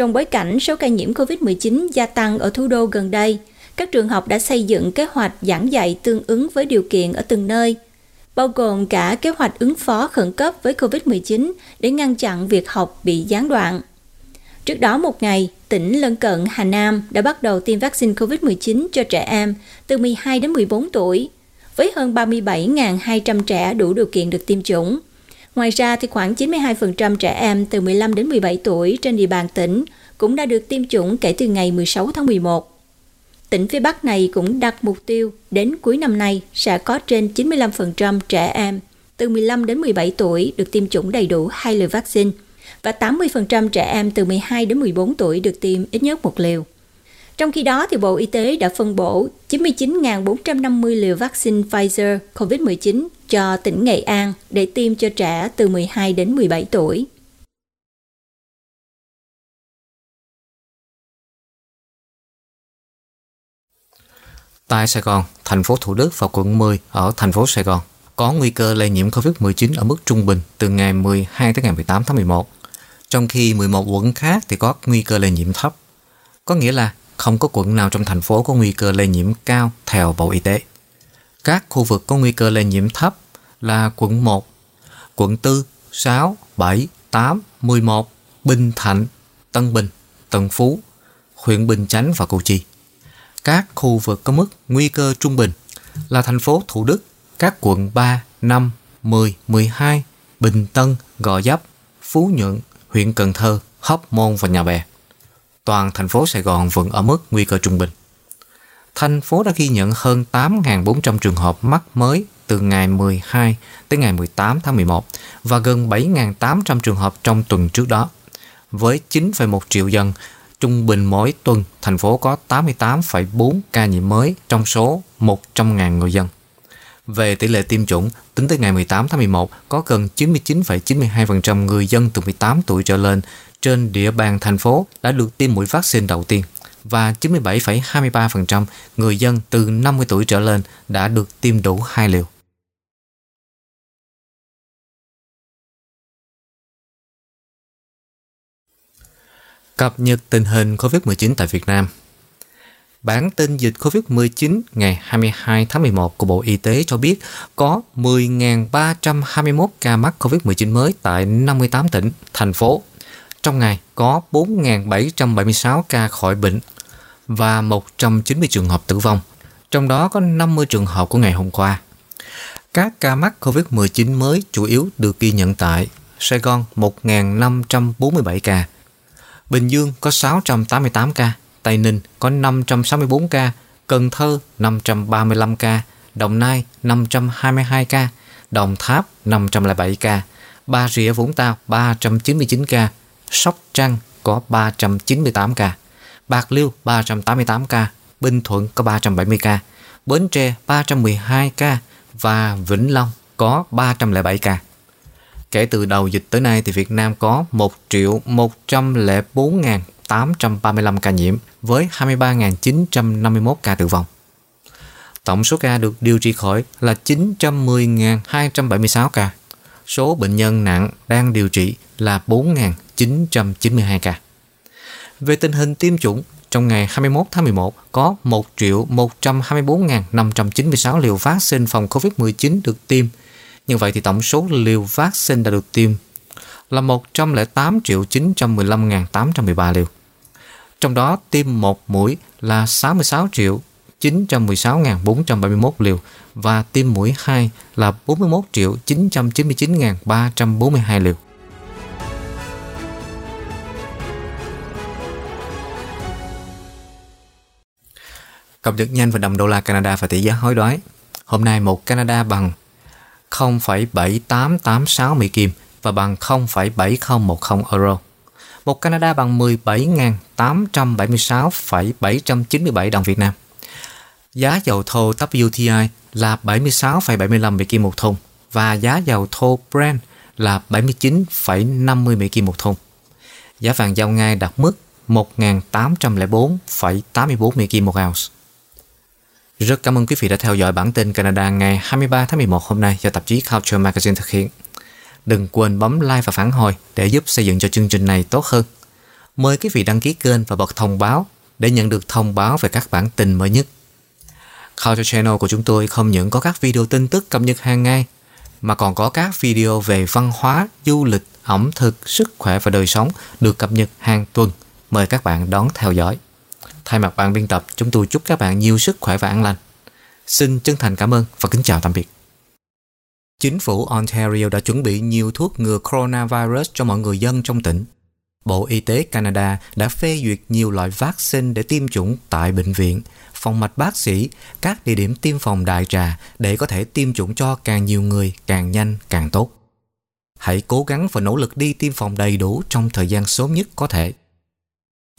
Trong bối cảnh số ca nhiễm COVID-19 gia tăng ở thủ đô gần đây, các trường học đã xây dựng kế hoạch giảng dạy tương ứng với điều kiện ở từng nơi, bao gồm cả kế hoạch ứng phó khẩn cấp với COVID-19 để ngăn chặn việc học bị gián đoạn. Trước đó một ngày, tỉnh lân cận Hà Nam đã bắt đầu tiêm vaccine COVID-19 cho trẻ em từ 12 đến 14 tuổi, với hơn 37.200 trẻ đủ điều kiện được tiêm chủng. Ngoài ra thì khoảng 92% trẻ em từ 15 đến 17 tuổi trên địa bàn tỉnh cũng đã được tiêm chủng kể từ ngày 16 tháng 11. Tỉnh phía Bắc này cũng đặt mục tiêu đến cuối năm nay sẽ có trên 95% trẻ em từ 15 đến 17 tuổi được tiêm chủng đầy đủ hai liều vaccine và 80% trẻ em từ 12 đến 14 tuổi được tiêm ít nhất một liều. Trong khi đó, thì Bộ Y tế đã phân bổ 99.450 liều vaccine Pfizer COVID-19 cho tỉnh Nghệ An để tiêm cho trẻ từ 12 đến 17 tuổi. Tại Sài Gòn, thành phố Thủ Đức và quận 10 ở thành phố Sài Gòn có nguy cơ lây nhiễm COVID-19 ở mức trung bình từ ngày 12 tới ngày 18 tháng 11. Trong khi 11 quận khác thì có nguy cơ lây nhiễm thấp. Có nghĩa là không có quận nào trong thành phố có nguy cơ lây nhiễm cao theo Bộ Y tế. Các khu vực có nguy cơ lây nhiễm thấp là quận 1, quận 4, 6, 7, 8, 11, Bình Thạnh, Tân Bình, Tân Phú, huyện Bình Chánh và Củ Chi. Các khu vực có mức nguy cơ trung bình là thành phố Thủ Đức, các quận 3, 5, 10, 12, Bình Tân, Gò Dấp, Phú Nhuận, huyện Cần Thơ, Hóc Môn và Nhà Bè. Toàn thành phố Sài Gòn vẫn ở mức nguy cơ trung bình. Thành phố đã ghi nhận hơn 8.400 trường hợp mắc mới từ ngày 12 tới ngày 18 tháng 11 và gần 7.800 trường hợp trong tuần trước đó. Với 9,1 triệu dân, trung bình mỗi tuần thành phố có 88,4 ca nhiễm mới trong số 100.000 người dân. Về tỷ lệ tiêm chủng, tính tới ngày 18 tháng 11, có gần 99,92% người dân từ 18 tuổi trở lên trên địa bàn thành phố đã được tiêm mũi vaccine đầu tiên và 97,23% người dân từ 50 tuổi trở lên đã được tiêm đủ hai liều. Cập nhật tình hình COVID-19 tại Việt Nam Bản tin dịch COVID-19 ngày 22 tháng 11 của Bộ Y tế cho biết có 10.321 ca mắc COVID-19 mới tại 58 tỉnh, thành phố. Trong ngày có 4.776 ca khỏi bệnh và 190 trường hợp tử vong. trong đó có 50 trường hợp của ngày hôm qua. Các ca mắc COVID-19 mới chủ yếu được ghi nhận tại Sài Gòn 1.547 ca, Bình Dương có 688 ca, Tây Ninh có 564 ca, Cần Thơ 535 ca, Đồng Nai 522 ca, Đồng Tháp 507 ca, Bà Rịa Vũng Tàu 399 ca, Sóc Trăng có 398 ca, Bạc Liêu 388 ca, Bình Thuận có 370 ca, Bến Tre 312 ca và Vĩnh Long có 307 ca. Kể từ đầu dịch tới nay thì Việt Nam có 1 triệu 104.835 ca nhiễm với 23.951 ca tử vong. Tổng số ca được điều trị khỏi là 910.276 ca. Số bệnh nhân nặng đang điều trị là 4.992 ca. Về tình hình tiêm chủng, trong ngày 21 tháng 11 có 1 triệu 124.596 liều vaccine phòng COVID-19 được tiêm. Như vậy thì tổng số liều vaccine đã được tiêm là 108 triệu 915.813 liều. Trong đó tiêm một mũi là 66 triệu 916.471 liều và tiêm mũi 2 là 41 999.342 liều. Cập nhật nhanh về đồng đô la Canada và tỷ giá hối đoái. Hôm nay một Canada bằng 0,7886 Mỹ Kim và bằng 0,7010 euro. Một Canada bằng 17.876,797 đồng Việt Nam. Giá dầu thô WTI là 76,75 Mỹ Kim một thùng và giá dầu thô Brent là 79,50 Mỹ Kim một thùng. Giá vàng giao ngay đạt mức 1.804,84 Mỹ Kim một ounce. Rất cảm ơn quý vị đã theo dõi bản tin Canada ngày 23 tháng 11 hôm nay do tạp chí Culture Magazine thực hiện. Đừng quên bấm like và phản hồi để giúp xây dựng cho chương trình này tốt hơn. Mời quý vị đăng ký kênh và bật thông báo để nhận được thông báo về các bản tin mới nhất. Culture Channel của chúng tôi không những có các video tin tức cập nhật hàng ngày, mà còn có các video về văn hóa, du lịch, ẩm thực, sức khỏe và đời sống được cập nhật hàng tuần. Mời các bạn đón theo dõi. Thay mặt ban biên tập, chúng tôi chúc các bạn nhiều sức khỏe và an lành. Xin chân thành cảm ơn và kính chào tạm biệt. Chính phủ Ontario đã chuẩn bị nhiều thuốc ngừa coronavirus cho mọi người dân trong tỉnh. Bộ Y tế Canada đã phê duyệt nhiều loại vaccine để tiêm chủng tại bệnh viện, phòng mạch bác sĩ, các địa điểm tiêm phòng đại trà để có thể tiêm chủng cho càng nhiều người càng nhanh càng tốt. Hãy cố gắng và nỗ lực đi tiêm phòng đầy đủ trong thời gian sớm nhất có thể.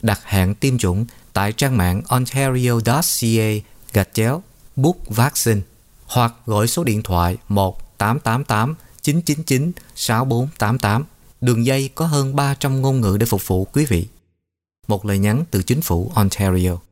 Đặt hẹn tiêm chủng tại trang mạng ontario.ca gạch chéo book vaccine hoặc gọi số điện thoại 1 888 999 6488. Đường dây có hơn 300 ngôn ngữ để phục vụ quý vị. Một lời nhắn từ chính phủ Ontario.